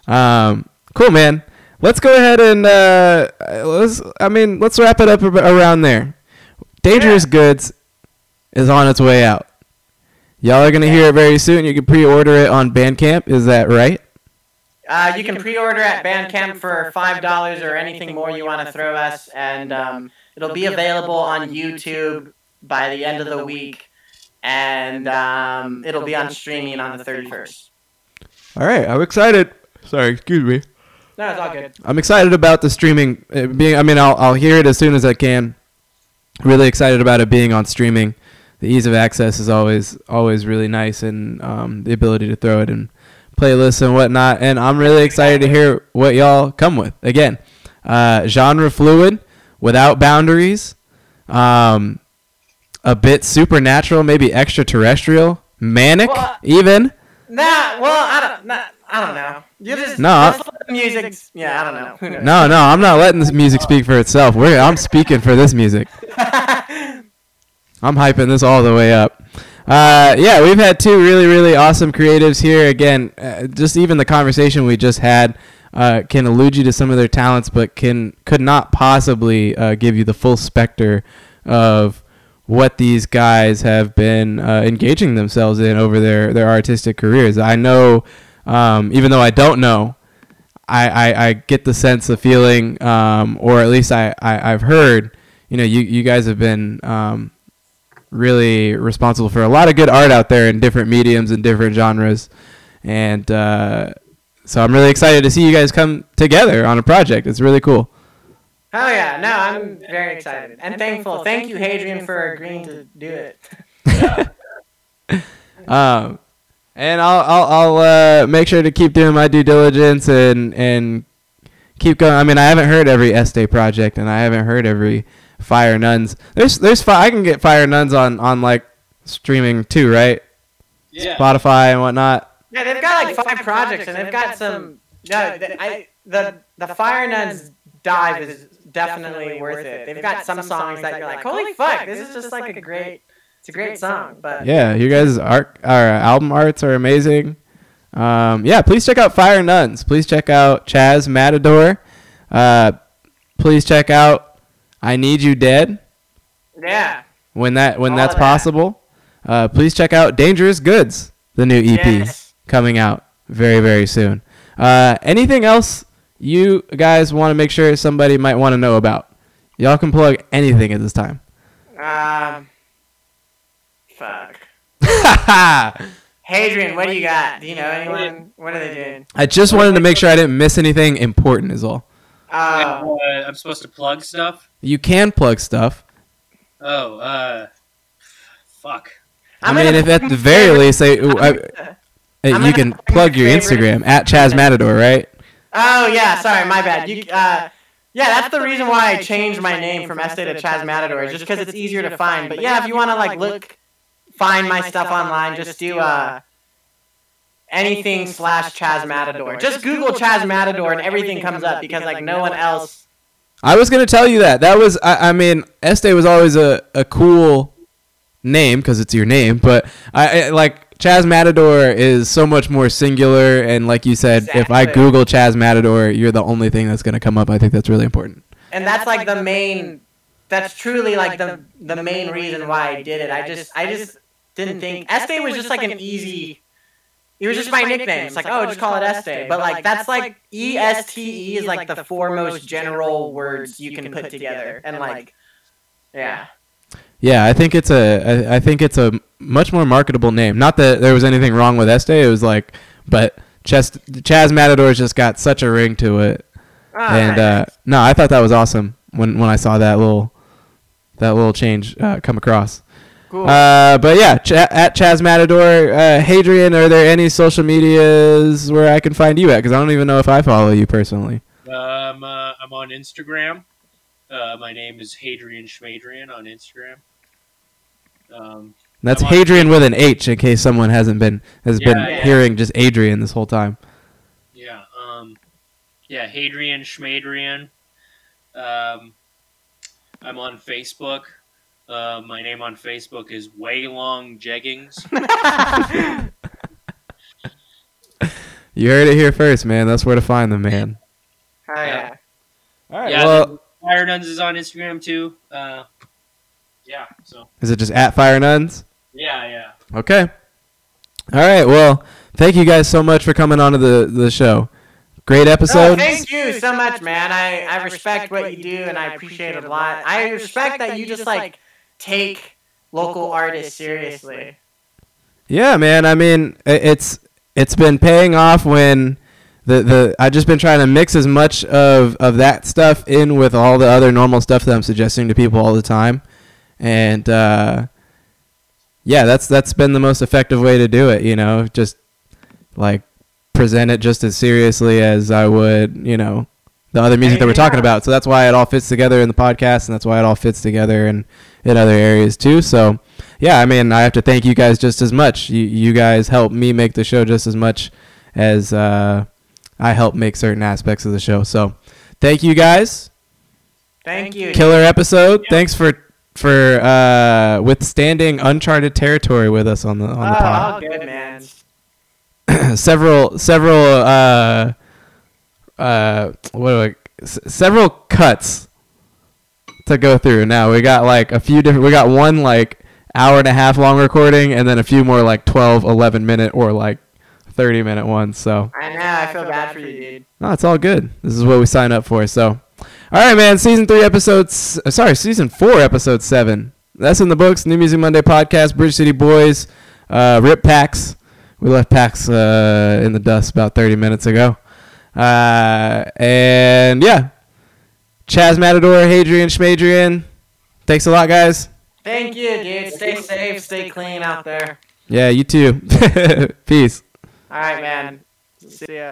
Um, cool, man. Let's go ahead and uh, let's. I mean, let's wrap it up around there. Dangerous Yeah. Goods is on its way out. Y'all are gonna hear it very soon. You can pre-order it on Bandcamp. Is that right? Uh, you can pre-order at Bandcamp for five dollars or anything more you want to throw us, and um, it'll be available on YouTube by the end of the week, and um, it'll be on streaming on the thirty-first. All right. I'm excited. Sorry, excuse me. No, it's all good. I'm excited about the streaming uh, being. I mean, I'll I'll hear it as soon as I can. Really excited about it being on streaming. The ease of access is always always really nice, and um, the ability to throw it in playlists and whatnot. And I'm really excited to hear what y'all come with. Again, uh, genre fluid, without boundaries, um, a bit supernatural, maybe extraterrestrial, manic, Well, even. Nah, well, I don't. Nah, I don't know. You just No. just let the music. Yeah, I don't know. No, no, I'm not letting this music speak for itself. We're, I'm speaking for this music. I'm hyping this all the way up. Uh, yeah, we've had two really, really awesome creatives here. Again, uh, just even the conversation we just had uh, can allude you to some of their talents, but can could not possibly uh, give you the full specter of what these guys have been uh, engaging themselves in over their, their artistic careers. I know, um, even though I don't know, I, I, I get the sense, the feeling, um, or at least I, I, I've heard, you know, you, you guys have been um, really responsible for a lot of good art out there in different mediums and different genres. And uh, so I'm really excited to see you guys come together on a project. It's really cool. Hell yeah! No, I'm very excited and thankful. Thank you, Hadrian, for agreeing to do it. Um, and I'll I'll, I'll uh, make sure to keep doing my due diligence and and keep going. I mean, I haven't heard every Este project, and I haven't heard every Fire Nuns. There's there's fi- I can get Fire Nuns on on like streaming too, right? Yeah. Spotify and whatnot. Yeah, they've got like five projects, and they've got some. No, the, I, the the Fire Nuns dive is definitely worth it. They've got some songs that you're like, holy fuck, this is just like a great. It's a great song, but Yeah, you guys' art, our album arts are amazing. Um, yeah, please check out Fire Nuns. Please check out Chaz Matador. Uh, please check out I Need You Dead yeah, when that when All that's that. possible. Uh, please check out Dangerous Goods, the new EP Yes. coming out very very soon. Uh, anything else you guys want to make sure somebody might want to know about? Y'all can plug anything at this time. Um, fuck. Hadrian, what do you got? Do you know anyone? What are they doing? I just wanted to make sure I didn't miss anything important. Is all. Oh, Uh, I'm supposed to plug stuff. You can plug stuff. Oh, uh, fuck. I mean, if at plug the very least, say, I'm gonna- uh, I'm you can plug your Instagram at Chaz Matador, right? Oh yeah, sorry, my bad. You, uh, yeah, that's the reason why I changed my name from Este to Chaz Matador, is just because it's easier to find. But yeah, if you want to like look, find my stuff online, just do uh, anything slash Chaz Matador. Just Google Chaz Matador and everything comes up because like no one else. I was gonna tell you that. That was, I, I mean, Este was always a, a cool name because it's your name, but I, I like Chaz Matador is so much more singular. And like you said, if I Google Chaz Matador, you're the only thing that's gonna come up. I think that's really important. And that's like the main. That's truly like the the main reason why I did it. I just I just didn't think Este was just like an easy. It was just my nickname. It's like, oh, just call it Este. But like that's like E S T E is like the four most general words you can put together, and like, yeah, Yeah, I think it's a, I, I think it's a much more marketable name. Not that there was anything wrong with Este. It was like, but Chaz, Chaz Matador's just got such a ring to it. Ah, and uh, no, I thought that was awesome when when I saw that little that little change uh, come across. cool. Uh, but yeah, Ch- at Chaz Matador, uh, Hadrian, are there any social medias where I can find you at? Because I don't even know if I follow you personally. Um, uh, I'm on Instagram. Uh, my name is Hadrian Schmadrian on Instagram. Um, That's Hadrian with an H, in case someone hasn't been has been Yeah, yeah. hearing just Adrian this whole time. Yeah. Um, yeah, Hadrian Schmadrian. Um, I'm on Facebook. Uh, my name on Facebook is Waylong Jeggings. You heard it here first, man. That's where to find them, man. Oh, yeah. All right. Yeah, well, Fire Nuns is on Instagram too. Uh, yeah. So is it just at Fire Nuns? Yeah, yeah. Okay. All right. Well, thank you guys so much for coming on to the the show. Great No, episode. thank you so much, man. I, I respect what you do and I appreciate it a lot. I respect that you just like take local artists seriously. Yeah, man. I mean, it's it's been paying off when the the I've just been trying to mix as much of of that stuff in with all the other normal stuff that I'm suggesting to people all the time, and uh, yeah, that's that's been the most effective way to do it. You know, just like present it just as seriously as I would, you know, the other music that we're talking about. So that's why it all fits together in the podcast, and that's why it all fits together in in other areas too. So yeah, I mean, I have to thank you guys just as much. You you guys help me make the show just as much as uh, I help make certain aspects of the show. So thank you guys. Thank you. Killer episode. Thanks for for uh, withstanding uncharted territory with us on the on the Oh, pod. good, man. several several uh uh what do I s- several cuts to go through now we got like a few different we got one like hour and a half long recording and then a few more like 12 11 minute or like 30 minute ones so I know. I feel bad for you, dude. no it's all good this is what we sign up for so all right man season three episodes uh, sorry season four episode seven that's in the books new music monday podcast bridge city boys uh rip packs we left packs uh, in the dust about 30 minutes ago uh, and yeah chaz matador hadrian schmadrian thanks a lot guys Thank you, dude. Stay safe. Stay clean out there. yeah you too peace All right, man. See ya.